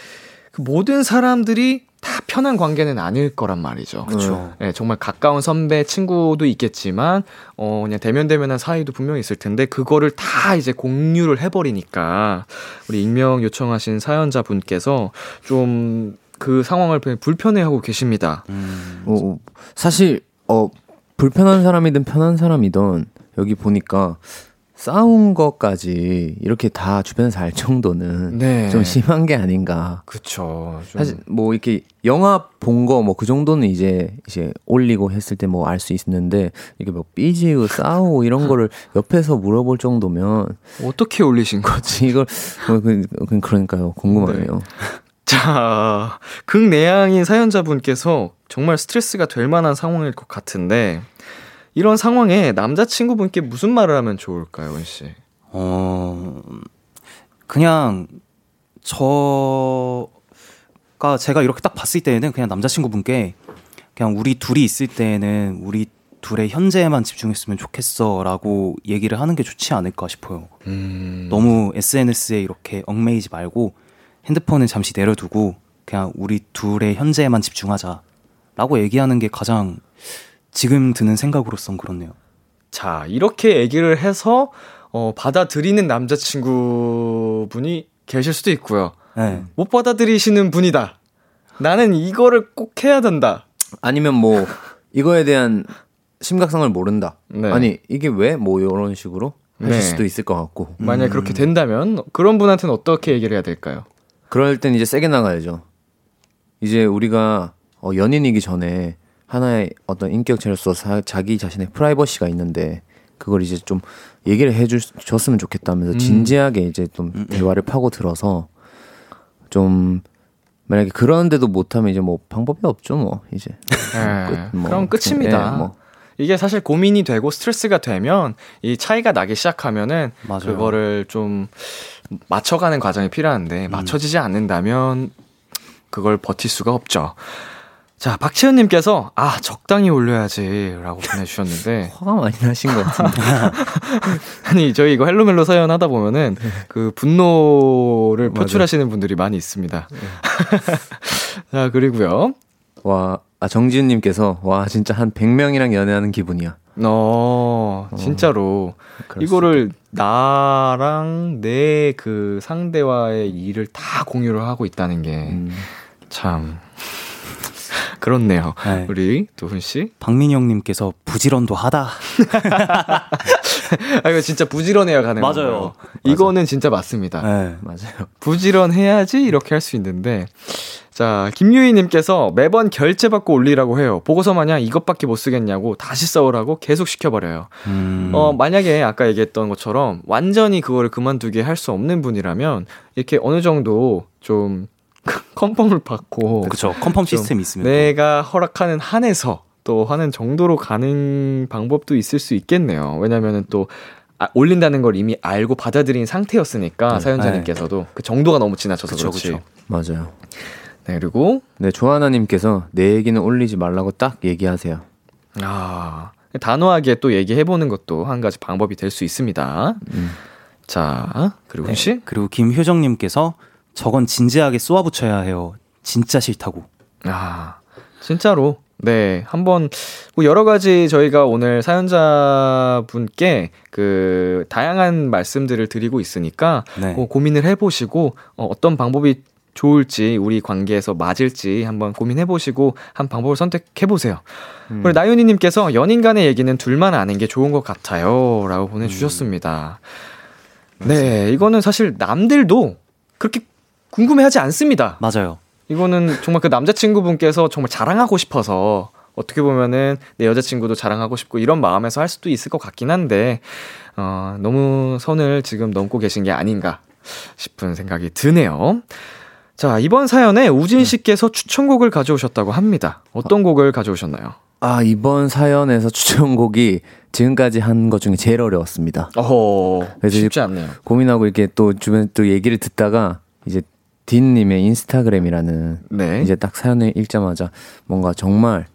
그 모든 사람들이 다 편한 관계는 아닐 거란 말이죠. 그쵸. 예, 정말 가까운 선배, 친구도 있겠지만, 어, 그냥 대면 대면한 사이도 분명히 있을 텐데, 그거를 다 이제 공유를 해 버리니까, 우리 익명 요청하신 사연자분께서 좀 그 상황을 불편해하고 계십니다. 음, 어, 사실 어 불편한 사람이든 편한 사람이든 여기 보니까 싸운 것까지 이렇게 다 주변에서 알 정도는 네. 좀 심한 게 아닌가. 그쵸. 좀 사실 뭐 이렇게 영화 본 거 뭐 그 정도는 이제 이제 올리고 했을 때 뭐 알 수 있는데 이게 뭐 삐지고 싸우고 이런 거를 옆에서 물어볼 정도면 어떻게 올리신 거지? 이걸 뭐 그, 그- 그러니까요 궁금하네요. 자, 극내향인 사연자분께서 정말 스트레스가 될 만한 상황일 것 같은데, 이런 상황에 남자친구분께 무슨 말을 하면 좋을까요, 은 씨? 어, 그냥 저가 제가 이렇게 딱 봤을 때에는 그냥 남자친구분께 그냥 우리 둘이 있을 때에는 우리 둘의 현재에만 집중했으면 좋겠어 라고 얘기를 하는 게 좋지 않을까 싶어요. 음, 너무 SNS에 이렇게 얽매이지 말고 핸드폰을 잠시 내려두고 그냥 우리 둘의 현재에만 집중하자라고 얘기하는 게 가장 지금 드는 생각으로선 그렇네요. 자, 이렇게 얘기를 해서, 어, 받아들이는 남자친구분이 계실 수도 있고요. 네. 못 받아들이시는 분이다. 나는 이거를 꼭 해야 된다. 아니면 뭐 이거에 대한 심각성을 모른다. 네. 아니 이게 왜 뭐 이런 식으로 하실 네. 수도 있을 것 같고. 만약에 그렇게 된다면, 그런 분한테는 어떻게 얘기를 해야 될까요? 그럴 땐 이제 세게 나가야죠. 이제 우리가 어, 연인이기 전에 하나의 어떤 인격체로서 사- 자기 자신의 프라이버시가 있는데 그걸 이제 좀 얘기를 해줬으면 좋겠다면서 음. 진지하게 이제 좀 대화를 파고 들어서 좀 만약에 그런데도 못하면 이제 뭐 방법이 없죠 뭐 이제 예, 끝, 뭐. 그럼 끝입니다. 예, 뭐. 이게 사실 고민이 되고 스트레스가 되면 이 차이가 나기 시작하면은 맞아요. 그거를 좀 맞춰가는 과정이 필요한데 맞춰지지 않는다면 그걸 버틸 수가 없죠. 자, 박채은님께서 아 적당히 올려야지 라고 보내주셨는데 화가 많이 나신 것 같은데 아니 저희 이거 헬로멜로 사연 하다 보면은 그 분노를. 표출하시는 분들이 많이 있습니다. 자 그리고요. 와 아, 정지훈님께서 와 진짜 한 100명이랑 연애하는 기분이야. 어, 진짜로. 그럴 이거를 나랑 내 그 상대와의 일을 다 공유를 하고 있다는 게 음. 참 그렇네요. 네. 우리 도훈 씨. 박민영님께서 부지런도 하다. 아 이거 진짜 부지런해야 가는 맞아요. 거예요. 이거는 진짜 맞습니다. 네. 맞아요. 부지런해야지 이렇게 할 수 있는데 자 김유희님께서 매번 결제받고 올리라고 해요. 보고서 마냥 이것밖에 못 쓰겠냐고 다시 써오라고 계속 시켜버려요. 음. 어, 만약에 아까 얘기했던 것처럼 완전히 그거를 그만두게 할 수 없는 분이라면 이렇게 어느 정도 좀 컨펌을 받고 그쵸. 컨펌 좀 시스템이 있으면. 또. 내가 허락하는 한에서 또 하는 정도로 가는 방법도 있을 수 있겠네요. 왜냐면은 또 아, 올린다는 걸 이미 알고 받아들인 상태였으니까 네. 사연자님께서도 그 정도가 너무 지나쳐서 그쵸, 그렇지. 그쵸. 맞아요. 네, 그리고 네, 조하나님께서 내 얘기는 올리지 말라고 딱 얘기하세요. 아, 단호하게 또 얘기해 보는 것도 한 가지 방법이 될 수 있습니다. 음. 자, 그리고 네. 씨. 그리고 김효정님께서 저건 진지하게 쏘아붙여야 해요. 진짜 싫다고. 아, 진짜로. 네, 한번 뭐 여러 가지 저희가 오늘 사연자 분께 그 다양한 말씀들을 드리고 있으니까 네. 뭐 고민을 해보시고 어, 어떤 방법이 좋을지 우리 관계에서 맞을지 한번 고민해보시고 한 방법을 선택해보세요. 그리고 나윤희님께서 연인 간의 얘기는 둘만 아는 게 좋은 것 같아요.라고 보내주셨습니다. 네, 이거는 사실 남들도 그렇게 궁금해하지 않습니다. 맞아요. 이거는 정말 그 남자친구분께서 정말 자랑하고 싶어서 어떻게 보면은 내 여자친구도 자랑하고 싶고 이런 마음에서 할 수도 있을 것 같긴 한데, 어, 너무 선을 지금 넘고 계신 게 아닌가 싶은 생각이 드네요. 자, 이번 사연에 우진 씨께서 추천곡을 가져오셨다고 합니다. 어떤 곡을 가져오셨나요? 아, 이번 사연에서 추천곡이 지금까지 한 것 중에 제일 어려웠습니다. 어허, 그래서 쉽지 않네요. 고민하고 이렇게 또 주변 또 얘기를 듣다가 이제 딘님의 인스타그램이라는 네. 이제 딱 사연을 읽자마자 뭔가 정말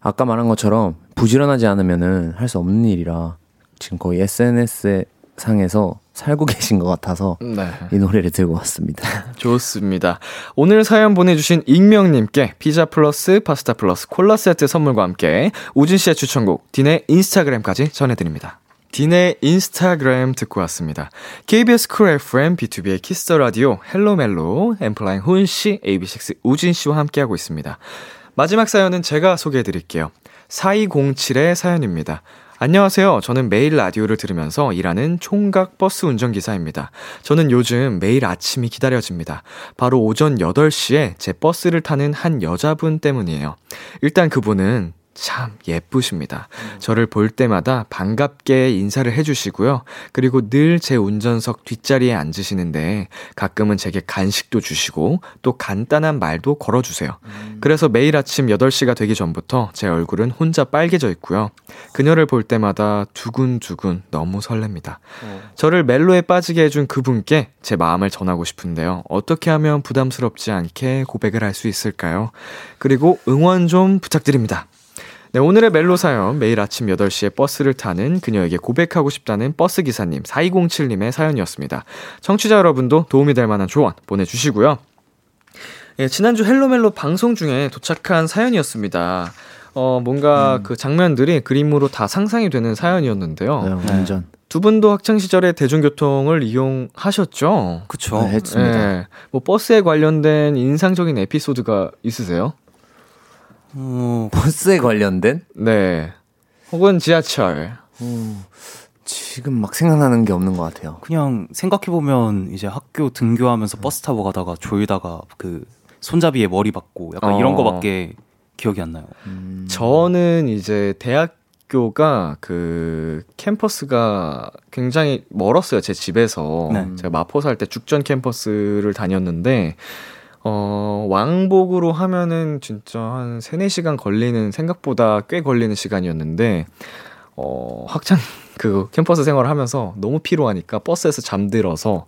아까 말한 것처럼 부지런하지 않으면은 할 수 없는 일이라 지금 거의 SNS 상에서 살고 계신 것 같아서 네. 이 노래를 들고 왔습니다. 좋습니다. 오늘 사연 보내주신 익명님께 피자 플러스 파스타 플러스 콜라 세트 선물과 함께 우진 씨의 추천곡 딘의 인스타그램까지 전해드립니다. 딘의 인스타그램 듣고 왔습니다. KBS 쿨 FM BTOB의 키스 더 라디오 헬로멜로 엔플라잉 훈 씨, AB6IX 우진 씨와 함께하고 있습니다. 마지막 사연은 제가 소개해 드릴게요. 4207의 사연입니다. 안녕하세요. 저는 매일 라디오를 들으면서 일하는 총각 버스 운전기사입니다. 저는 요즘 매일 아침이 기다려집니다. 바로 오전 8시에 제 버스를 타는 한 여자분 때문이에요. 일단 그분은 참 예쁘십니다. 저를 볼 때마다 반갑게 인사를 해주시고요. 그리고 늘 제 운전석 뒷자리에 앉으시는데 가끔은 제게 간식도 주시고 또 간단한 말도 걸어주세요. 그래서 매일 아침 8시가 되기 전부터 제 얼굴은 혼자 빨개져 있고요. 그녀를 볼 때마다 두근두근 너무 설렙니다. 저를 멜로에 빠지게 해준 그분께 제 마음을 전하고 싶은데요. 어떻게 하면 부담스럽지 않게 고백을 할 수 있을까요? 그리고 응원 좀 부탁드립니다. 네, 오늘의 멜로 사연 매일 아침 8시에 버스를 타는 그녀에게 고백하고 싶다는 버스 기사님 4207님의 사연이었습니다. 청취자 여러분도 도움이 될 만한 조언 보내주시고요. 예, 지난주 헬로멜로 방송 중에 도착한 사연이었습니다. 어, 뭔가 그 장면들이 그림으로 다 상상이 되는 사연이었는데요. 네, 완전 두 분도 학창 시절에 대중교통을 이용하셨죠? 그쵸. 네, 했습니다. 예, 뭐 버스에 관련된 인상적인 에피소드가 있으세요? 어, 버스에 관련된 네. 혹은 지하철. 지금 막 생각나는 게 없는 것 같아요. 그냥 생각해 보면 이제 학교 등교하면서 버스 타고 가다가 졸다가 그 손잡이에 머리 박고 약간 어. 이런 거밖에 기억이 안 나요. 저는 이제 대학교가 그 캠퍼스가 굉장히 멀었어요. 제 집에서. 네. 제가 마포 살 때 죽전 캠퍼스를 다녔는데 어, 왕복으로 하면은 진짜 한 3, 4시간 걸리는 생각보다 꽤 걸리는 시간이었는데 어, 학창 그 캠퍼스 생활을 하면서 너무 피로하니까 버스에서 잠들어서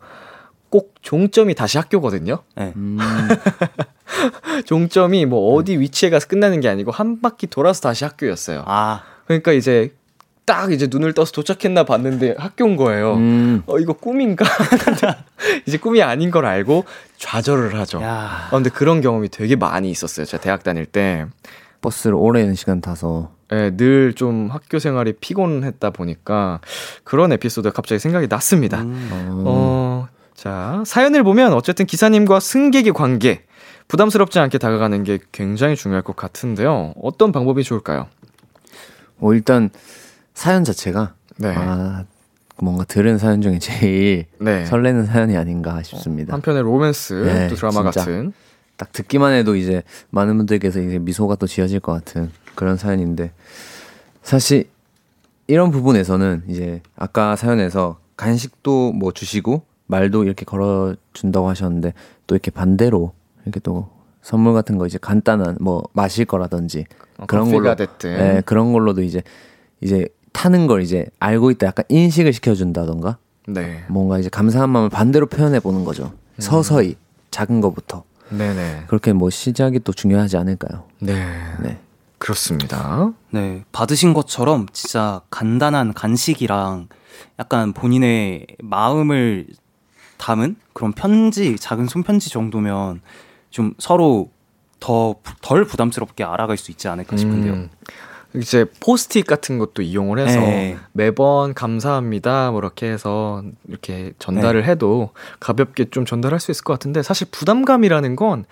꼭 종점이 다시 학교거든요. 네. 음, 종점이 뭐 어디 위치에 가서 끝나는 게 아니고 한 바퀴 돌아서 다시 학교였어요. 아, 그러니까 이제 딱 이제 눈을 떠서 도착했나 봤는데 학교인 거예요. 음, 어 이거 꿈인가? 이제 꿈이 아닌 걸 알고 좌절을 하죠. 야, 아, 근데 그런 경험이 되게 많이 있었어요. 제가 대학 다닐 때. 버스를 오랜 시간 타서 예, 늘 좀 학교 생활이 피곤했다 보니까 그런 에피소드가 갑자기 생각이 났습니다. 음. 어, 어, 자, 사연을 보면 어쨌든 기사님과 승객의 관계, 부담스럽지 않게 다가가는 게 굉장히 중요할 것 같은데요. 어떤 방법이 좋을까요? 뭐 일단 사연 자체가 네. 아, 뭔가 들은 사연 중에 제일 네. 설레는 사연이 아닌가 싶습니다. 한편의 로맨스, 네, 또 드라마. 같은. 딱 듣기만 해도 이제 많은 분들께서 이제 미소가 또 지어질 것 같은 그런 사연인데 사실 이런 부분에서는 이제 아까 사연에서 간식도 뭐 주시고 말도 이렇게 걸어 준다고 하셨는데 또 이렇게 반대로 이렇게 또 선물 같은 거 이제 간단한 뭐 마실 거라든지 어, 그런 걸로 됐든. 예, 그런 걸로도 이제 이제 타는 걸 이제 알고 있다 약간 인식을 시켜준다던가 네. 뭔가 이제 감사한 마음을 반대로 표현해 보는 거죠. 서서히 작은 거부터 네네. 그렇게 뭐 시작이 또 중요하지 않을까요? 네. 네. 그렇습니다. 네, 받으신 것처럼 진짜 간단한 간식이랑 약간 본인의 마음을 담은 그런 편지, 작은 손편지 정도면 좀 서로 더 덜 부담스럽게 알아갈 수 있지 않을까 싶은데요. 음, 이제 포스트잇 같은 것도 이용을 해서 네. 매번 감사합니다 뭐 이렇게 해서 이렇게 전달을 네. 해도 가볍게 좀 전달할 수 있을 것 같은데 사실 부담감이라는 건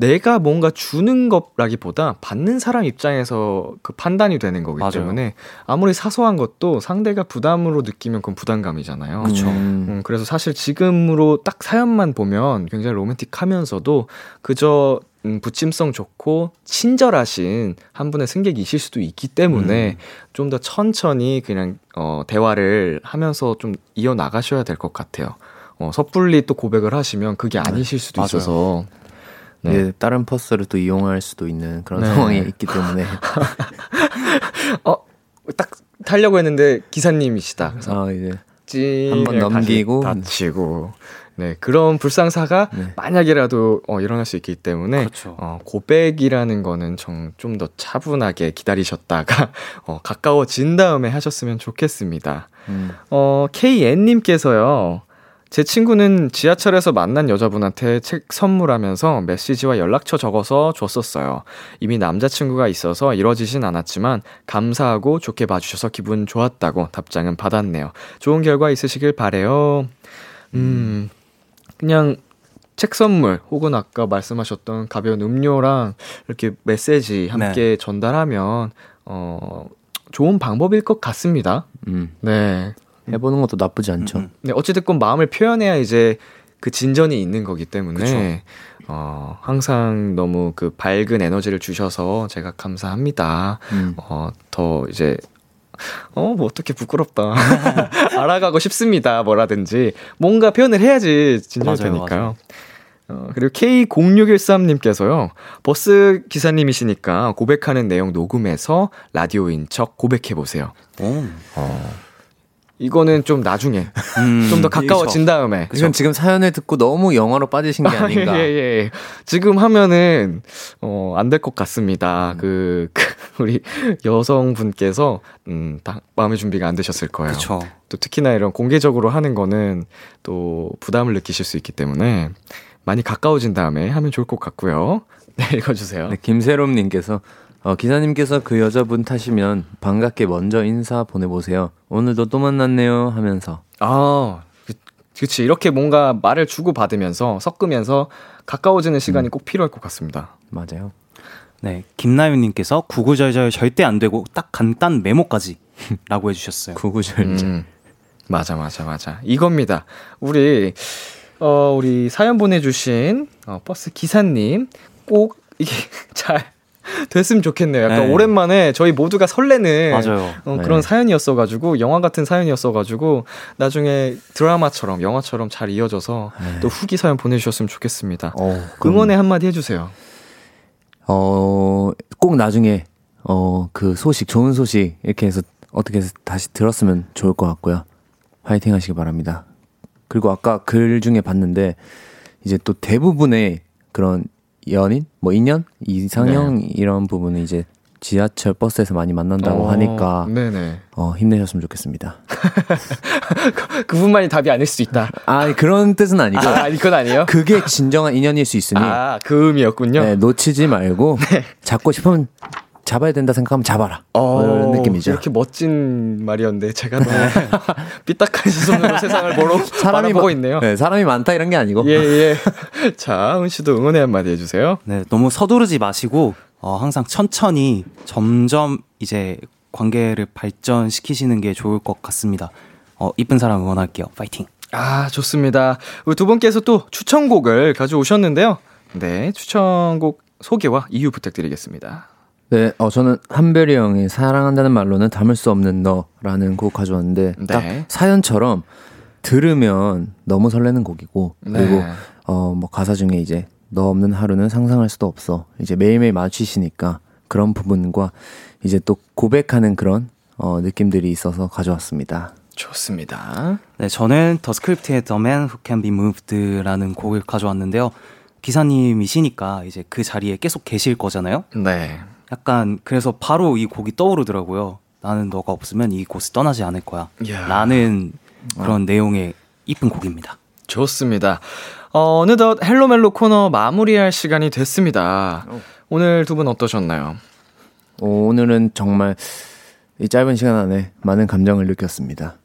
내가 뭔가 주는 것라기보다 받는 사람 입장에서 그 판단이 되는 거기 맞아요. 때문에 아무리 사소한 것도 상대가 부담으로 느끼면 그건 부담감이잖아요. 음, 음, 그래서 사실 지금으로 딱 사연만 보면 굉장히 로맨틱하면서도 그저 음, 부침성 좋고 친절하신 한 분의 승객이실 수도 있기 때문에 좀더 천천히 그냥 어, 대화를 하면서 좀 이어 나가셔야 될 것 같아요. 어, 섣불리 또 고백을 하시면 그게 아니실 수도 맞아요. 있어서 네. 이제 다른 버스를 또 이용할 수도 있는 그런 네. 상황이 있기 때문에 어, 딱 타려고 했는데 기사님이시다. 그래서 아 이제 찡 한번 넘기고. 다치고 네 그런 불상사가 네. 만약이라도 어, 일어날 수 있기 때문에 그렇죠. 어, 고백이라는 거는 좀 더 차분하게 기다리셨다가 어, 가까워진 다음에 하셨으면 좋겠습니다. 음, 어, KN님께서요. 제 친구는 지하철에서 만난 여자분한테 책 선물하면서 메시지와 연락처 적어서 줬었어요. 이미 남자친구가 있어서 이뤄지진 않았지만 감사하고 좋게 봐주셔서 기분 좋았다고 답장은 받았네요. 좋은 결과 있으시길 바래요. 음, 그냥 책 선물 혹은 아까 말씀하셨던 가벼운 음료랑 이렇게 메시지 함께 전달하면 어 좋은 방법일 것 같습니다. 음. 네. 해보는 것도 나쁘지 않죠. 음, 네, 어찌됐건 마음을 표현해야 이제 그 진전이 있는 거기 때문에, 그쵸. 어, 항상 너무 그 밝은 에너지를 주셔서 제가 감사합니다. 음. 어, 더 이제, 어, 뭐 어떻게 부끄럽다. 알아가고 싶습니다. 뭐라든지. 뭔가 표현을 해야지 진전이 맞아요, 되니까요. 맞아요. 어, 그리고 K0613님께서요, 버스 기사님이시니까 고백하는 내용 녹음해서 라디오인 척 고백해보세요. 오. 어, 이거는 좀 나중에, 음, 좀더 가까워진 다음에. 이건 지금 사연을 듣고 너무 영화로 빠지신 게 아닌가. 예, 예, 예. 지금 하면은, 어, 안 될 것 같습니다. 그, 그, 우리 여성분께서, 음, 다, 마음의 준비가 안 되셨을 거예요. 그렇죠. 또 특히나 이런 공개적으로 하는 거는 또 부담을 느끼실 수 있기 때문에 많이 가까워진 다음에 하면 좋을 것 같고요. 네, 읽어주세요. 네, 김세롬님께서 어, 기사님께서 그 여자분 타시면 반갑게 먼저 인사 보내보세요. 오늘도 또 만났네요 하면서 아, 그, 그치. 이렇게 뭔가 말을 주고받으면서 섞으면서 가까워지는 시간이 꼭 필요할 것 같습니다. 맞아요. 네, 김나윤님께서 구구절절 절대 안 되고 딱 간단 메모까지 라고 해주셨어요. 구구절절. 음, 맞아, 맞아, 맞아. 이겁니다. 우리, 어, 우리 사연 보내주신, 어, 버스 기사님, 꼭 이게 잘 됐으면 좋겠네요. 약간 네. 오랜만에 저희 모두가 설레는. 어, 네. 그런 사연이었어가지고, 영화 같은 사연이었어가지고, 나중에 드라마처럼, 영화처럼 잘 이어져서 또 후기 사연 보내주셨으면 좋겠습니다. 어, 응원의 한마디 해주세요. 어, 꼭 나중에 어, 그 소식 좋은 소식 이렇게 해서 어떻게 해서 다시 들었으면 좋을 것 같고요. 화이팅 하시기 바랍니다. 그리고 아까 글 중에 봤는데 이제 또 대부분의 그런 연인, 뭐 인연, 이상형 이런 부분은 이제 지하철 버스에서 많이 만난다고 어, 하니까 네네. 어, 힘내셨으면 좋겠습니다. 그분만이 답이 아닐 수 있다. 아 그런 뜻은 아니고 아, 이건 아니에요? 그게 진정한 인연일 수 있으니 아, 그 의미였군요. 네, 놓치지 말고 잡고 싶으면 잡아야 된다 생각하면 잡아라. 어, 이런 느낌이죠. 이렇게 멋진 말이었는데 제가 너무 삐딱한 시선으로 세상을 보러 바라보고 마- 있네요. 네, 사람이 많다 이런 게 아니고. 예, 예. 자, 은 씨도 응원의 한마디 해주세요. 네, 너무 서두르지 마시고 어, 항상 천천히 점점 이제 관계를 발전시키시는 게 좋을 것 같습니다. 어, 이쁜 사람 응원할게요. 파이팅. 아, 좋습니다. 우리 두 분께서 또 추천곡을 가져오셨는데요. 네, 추천곡 소개와 이유 부탁드리겠습니다. 네, 어, 저는 한별이 형의 사랑한다는 말로는 담을 수 없는 너라는 곡 가져왔는데 네. 딱 사연처럼 들으면 너무 설레는 곡이고 그리고 네. 어, 뭐 가사 중에 이제 너 없는 하루는 상상할 수도 없어. 이제 매일매일 마주치시니까 그런 부분과 이제 또 고백하는 그런 어, 느낌들이 있어서 가져왔습니다. 좋습니다. 네, 저는 더 스크립트의 The Man Who Can Be Moved라는 곡을 가져왔는데요. 기사님이시니까 이제 그 자리에 계속 계실 거잖아요. 네. 약간 그래서 바로 이 곡이 떠오르더라고요. 나는 너가 없으면 이 곳을 떠나지 않을 거야. 이야. 라는 그런 내용의 이쁜 곡입니다. 좋습니다. 어, 어느덧 헬로멜로 코너 마무리할 시간이 됐습니다. 오늘 두 분 어떠셨나요? 어, 오늘은 정말 이 짧은 시간 안에 많은 감정을 느꼈습니다.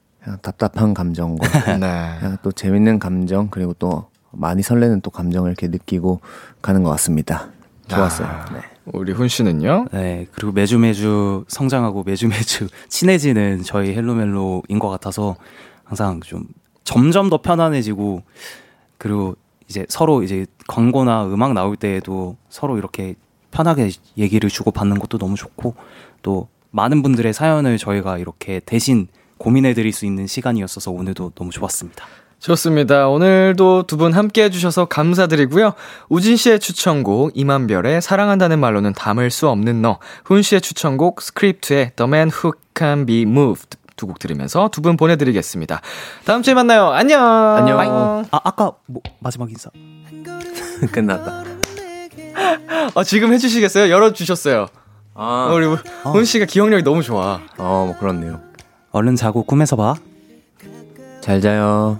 답답한 감정과 네. 또 재밌는 감정 그리고 또 많이 설레는 또 감정을 이렇게 느끼고 가는 것 같습니다. 좋았어요. 아, 네. 우리 훈 씨는요? 네, 그리고 매주 매주 성장하고 매주 매주 친해지는 저희 헬로멜로인 것 같아서 항상 좀 점점 더 편안해지고 그리고 이제 서로 이제 광고나 음악 나올 때에도 서로 이렇게 편하게 얘기를 주고 받는 것도 너무 좋고 또 많은 분들의 사연을 저희가 이렇게 대신 고민해 드릴 수 있는 시간이었어서 오늘도 너무 좋았습니다. 좋습니다. 오늘도 두 분 함께 해주셔서 감사드리고요. 우진 씨의 추천곡, 이만별의 사랑한다는 말로는 담을 수 없는 너, 훈 씨의 추천곡, 스크립트의 The Man Who Can Be Moved 두 곡 들으면서 두 분 보내드리겠습니다. 다음 주에 만나요. 안녕! 안녕. 아, 아까 뭐, 마지막 인사. 끝났다. 아, 지금 해주시겠어요? 열어주셨어요. 아, 우리 훈 씨가 기억력이 너무 좋아. 어, 뭐 그렇네요. 얼른 자고 꿈에서 봐. 잘 자요.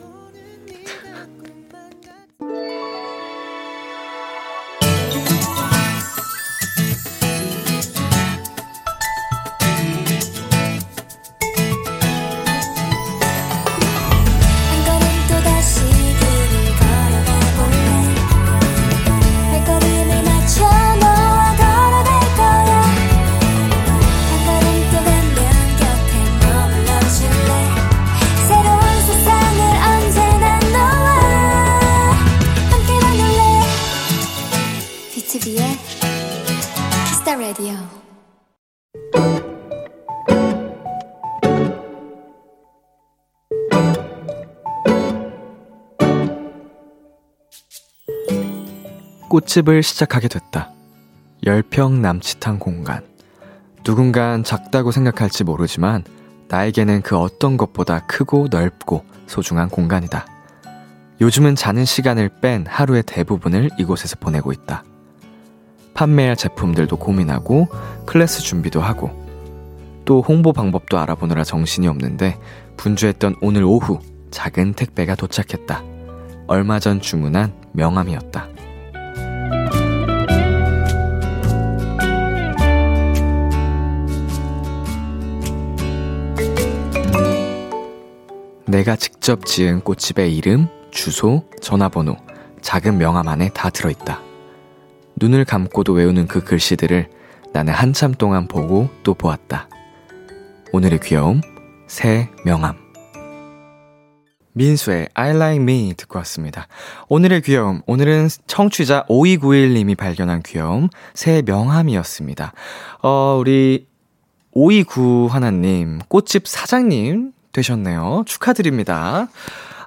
꽃집을 시작하게 됐다. 열평 남짓한 공간. 누군간 작다고 생각할지 모르지만 나에게는 그 어떤 것보다 크고 넓고 소중한 공간이다. 요즘은 자는 시간을 뺀 하루의 대부분을 이곳에서 보내고 있다. 판매할 제품들도 고민하고 클래스 준비도 하고 또 홍보 방법도 알아보느라 정신이 없는데 분주했던 오늘 오후 작은 택배가 도착했다. 얼마 전 주문한 명함이었다. 내가 직접 지은 꽃집의 이름, 주소, 전화번호, 작은 명함 안에 다 들어있다. 눈을 감고도 외우는 그 글씨들을 나는 한참 동안 보고 또 보았다. 오늘의 귀여움, 새 명함. 민수의 I like me 듣고 왔습니다. 오늘의 귀여움, 오늘은 청취자 5291님이 발견한 귀여움, 새 명함이었습니다. 어, 우리 529 하나님, 꽃집 사장님 되셨네요. 축하드립니다.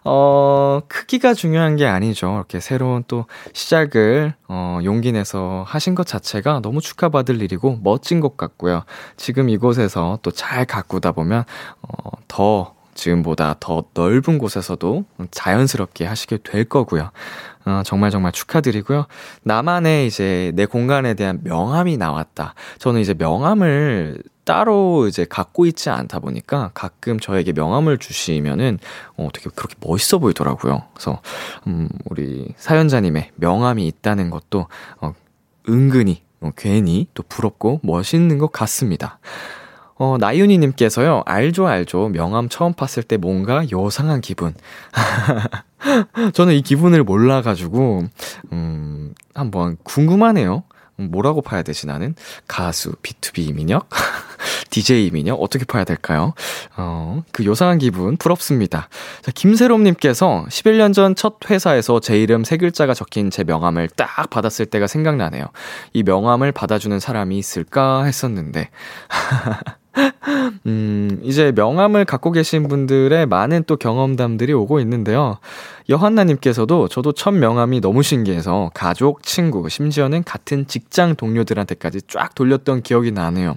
어, 크기가 중요한 게 아니죠. 이렇게 새로운 또 시작을, 어, 용기 내서 하신 것 자체가 너무 축하받을 일이고 멋진 것 같고요. 지금 이곳에서 또 잘 가꾸다 보면, 어, 더 지금보다 더 넓은 곳에서도 자연스럽게 하시게 될 거고요. 어, 정말 정말 축하드리고요. 나만의 이제 내 공간에 대한 명함이 나왔다. 저는 이제 명함을 따로 이제 갖고 있지 않다 보니까 가끔 저에게 명함을 주시면은 어, 되게 그렇게 멋있어 보이더라고요. 그래서 음, 우리 사연자님의 명함이 있다는 것도 어, 은근히 어, 괜히 또 부럽고 멋있는 것 같습니다. 어, 나윤이님께서요, 알죠, 알죠. 명함 처음 봤을 때 뭔가 요상한 기분. 저는 이 기분을 몰라가지고, 음, 한번 궁금하네요. 음, 뭐라고 파야 되지, 나는? 가수, B2B 이민혁? DJ 이민혁? 어떻게 파야 될까요? 어, 그 요상한 기분 부럽습니다. 자, 김세롬님께서 11년 전 첫 회사에서 제 이름 세 글자가 적힌 제 명함을 딱 받았을 때가 생각나네요. 이 명함을 받아주는 사람이 있을까 했었는데. 음, 이제 명함을 갖고 계신 분들의 많은 또 경험담들이 오고 있는데요. 여한나님께서도 저도 첫 명함이 너무 신기해서 가족, 친구, 심지어는 같은 직장 동료들한테까지 쫙 돌렸던 기억이 나네요.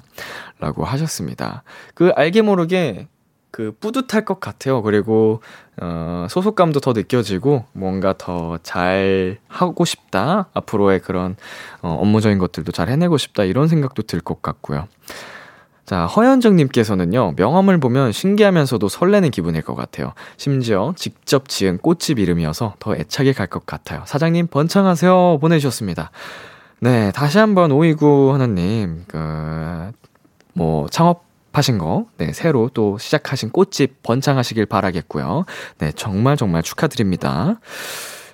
라고 하셨습니다. 그 알게 모르게 그 뿌듯할 것 같아요. 그리고, 어, 소속감도 더 느껴지고, 뭔가 더 잘 하고 싶다. 앞으로의 그런, 어, 업무적인 것들도 잘 해내고 싶다. 이런 생각도 들 것 같고요. 자, 허현정님께서는요, 명함을 보면 신기하면서도 설레는 기분일 것 같아요. 심지어 직접 지은 꽃집 이름이어서 더 애착이 갈 것 같아요. 사장님, 번창하세요. 보내주셨습니다. 네, 다시 한번 529 하나님, 그, 뭐, 창업 하신 거, 네, 새로 또 시작하신 꽃집 번창하시길 바라겠고요. 네, 정말 정말 축하드립니다.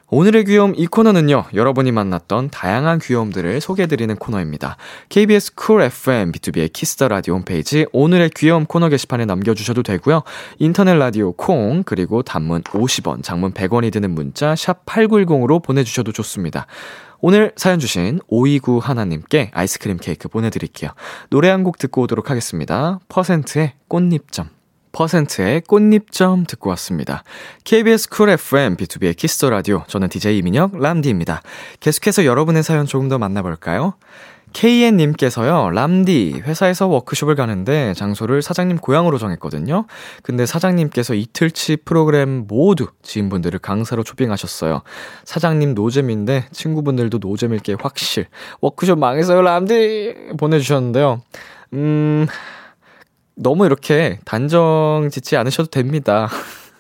오늘의 귀여움 이 코너는요, 여러분이 만났던 다양한 귀여움들을 소개해드리는 코너입니다. KBS 쿨 FM, BTOB의 키스 더 라디오 홈페이지 오늘의 귀여움 코너 게시판에 남겨주셔도 되고요. 인터넷 라디오 콩, 그리고 단문 50원, 장문 100원이 드는 문자, 샵 8910으로 보내주셔도 좋습니다. 오늘 사연 주신 5291님께 아이스크림 케이크 보내드릴게요. 노래 한 곡 듣고 오도록 하겠습니다. 퍼센트의 꽃잎점. 퍼센트의 꽃잎점 듣고 왔습니다. KBS 쿨 FM BTOB의 키스 더 라디오 저는 DJ 이민혁 람디입니다. 계속해서 여러분의 사연 조금 더 만나볼까요? KN님께서요, 람디, 회사에서 워크숍을 가는데 장소를 사장님 고향으로 정했거든요. 근데 사장님께서 이틀치 프로그램 모두 지인분들을 강사로 초빙하셨어요. 사장님 노잼인데 친구분들도 노잼일 게 확실. 워크숍 망했어요, 람디! 보내주셨는데요. 음, 너무 이렇게 단정 짓지 않으셔도 됩니다.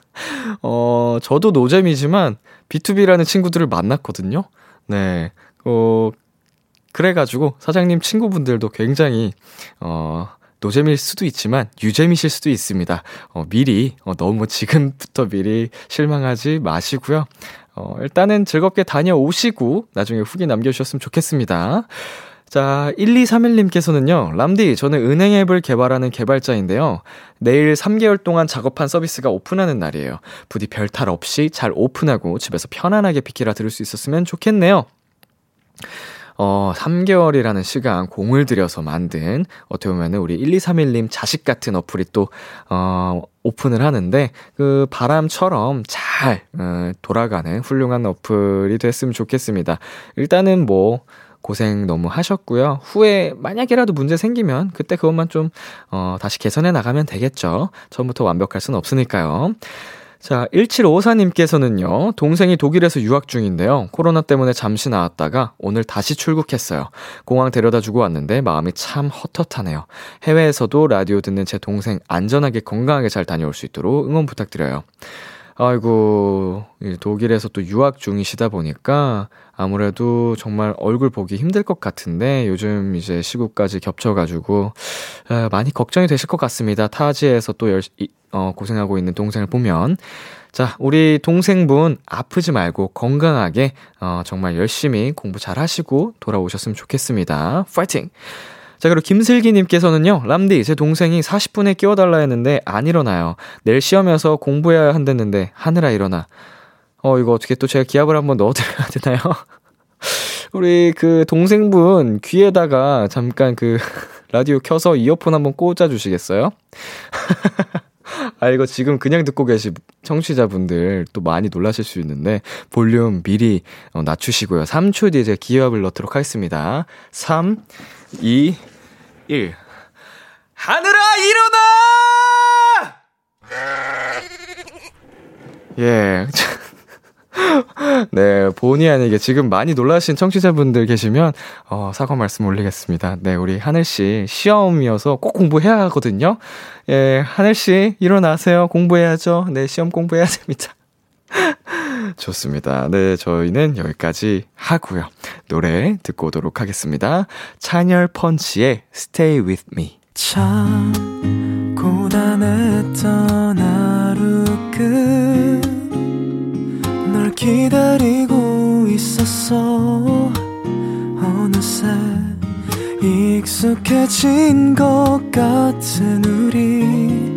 어, 저도 노잼이지만 B2B라는 친구들을 만났거든요. 네. 어, 그래가지고 사장님 친구분들도 굉장히, 어, 노잼일 수도 있지만 유잼이실 수도 있습니다. 어, 미리, 어, 너무 지금부터 미리 실망하지 마시고요. 어, 일단은 즐겁게 다녀오시고 나중에 후기 남겨주셨으면 좋겠습니다. 자, 1231님께서는요, 람디, 저는 은행 앱을 개발하는 개발자인데요. 내일 3개월 동안 작업한 서비스가 오픈하는 날이에요. 부디 별탈 없이 잘 오픈하고 집에서 편안하게 비키라 들을 수 있었으면 좋겠네요. 어, 3개월이라는 시간 공을 들여서 만든, 어떻게 보면 은 우리 1231님 자식 같은 어플이 또, 어, 오픈을 하는데, 그 바람처럼 잘, 어, 돌아가는 훌륭한 어플이 됐으면 좋겠습니다. 일단은 뭐, 고생 너무 하셨고요. 후에 만약이라도 문제 생기면 그때 그것만 좀, 어, 다시 개선해 나가면 되겠죠. 처음부터 완벽할 수는 없으니까요. 자, 1754님께서는요, 동생이 독일에서 유학 중인데요. 코로나 때문에 잠시 나왔다가 오늘 다시 출국했어요. 공항 데려다 주고 왔는데 마음이 참 헛헛하네요. 해외에서도 라디오 듣는 제 동생 안전하게 건강하게 잘 다녀올 수 있도록 응원 부탁드려요. 아이고, 독일에서 또 유학 중이시다 보니까 아무래도 정말 얼굴 보기 힘들 것 같은데 요즘 이제 시국까지 겹쳐가지고 많이 걱정이 되실 것 같습니다. 타지에서 또 열, 어, 고생하고 있는 동생을 보면. 자, 우리 동생분 아프지 말고 건강하게 어, 정말 열심히 공부 잘 하시고 돌아오셨으면 좋겠습니다. 파이팅! 자, 그리고 김슬기님께서는요, 람디, 제 동생이 40분에 깨워달라 했는데 안 일어나요. 내일 시험이어서 공부해야 한댔는데 하느라 일어나. 어, 이거 어떻게 또 제가 기합을 한번 넣어드려야 되나요? 우리 그 동생분 귀에다가 잠깐 그 라디오 켜서 이어폰 한번 꽂아주시겠어요? 아, 이거 지금 그냥 듣고 계신 청취자분들 또 많이 놀라실 수 있는데, 볼륨 미리 어, 낮추시고요. 3초 뒤에 제가 기합을 넣도록 하겠습니다. 3, 2, 1. 하늘아, 일어나! 예. 네, 본의 아니게 지금 많이 놀라신 청취자분들 계시면, 어, 사과 말씀 올리겠습니다. 네, 우리 하늘 씨, 시험이어서 꼭 공부해야 하거든요. 예, 하늘 씨, 일어나세요. 공부해야죠. 네, 시험 공부해야 됩니다. 좋습니다. 네, 저희는 여기까지 하고요. 노래 듣고 오도록 하겠습니다. 찬열 펀치의 Stay With Me. 참 고단했던 하루 끝널 기다리고 있었어 어느새 익숙해진 것 같은 우리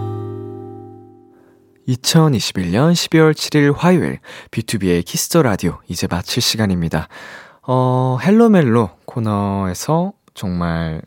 2021년 12월 7일 화요일 BTOB의 키스 더 라디오 이제 마칠 시간입니다. 어, 헬로멜로 코너에서 정말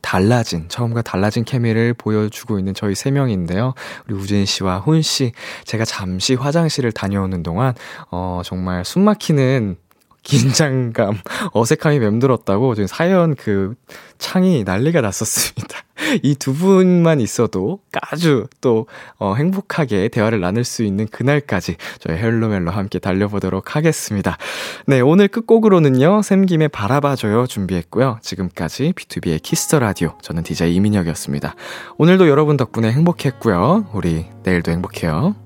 달라진, 처음과 달라진 케미를 보여주고 있는 저희 세 명인데요. 우리 우진 씨와 훈 씨, 제가 잠시 화장실을 다녀오는 동안, 어, 정말 숨 막히는 긴장감, 어색함이 맴돌았다고 지금 사연 그 창이 난리가 났었습니다. 이 두 분만 있어도 아주 또 어, 행복하게 대화를 나눌 수 있는 그날까지 저희 헬로멜로 함께 달려보도록 하겠습니다. 네, 오늘 끝곡으로는요, 샘김의 바라봐줘요 준비했고요. 지금까지 BTOB의 키스 더 라디오, 저는 DJ 이민혁이었습니다. 오늘도 여러분 덕분에 행복했고요. 우리 내일도 행복해요.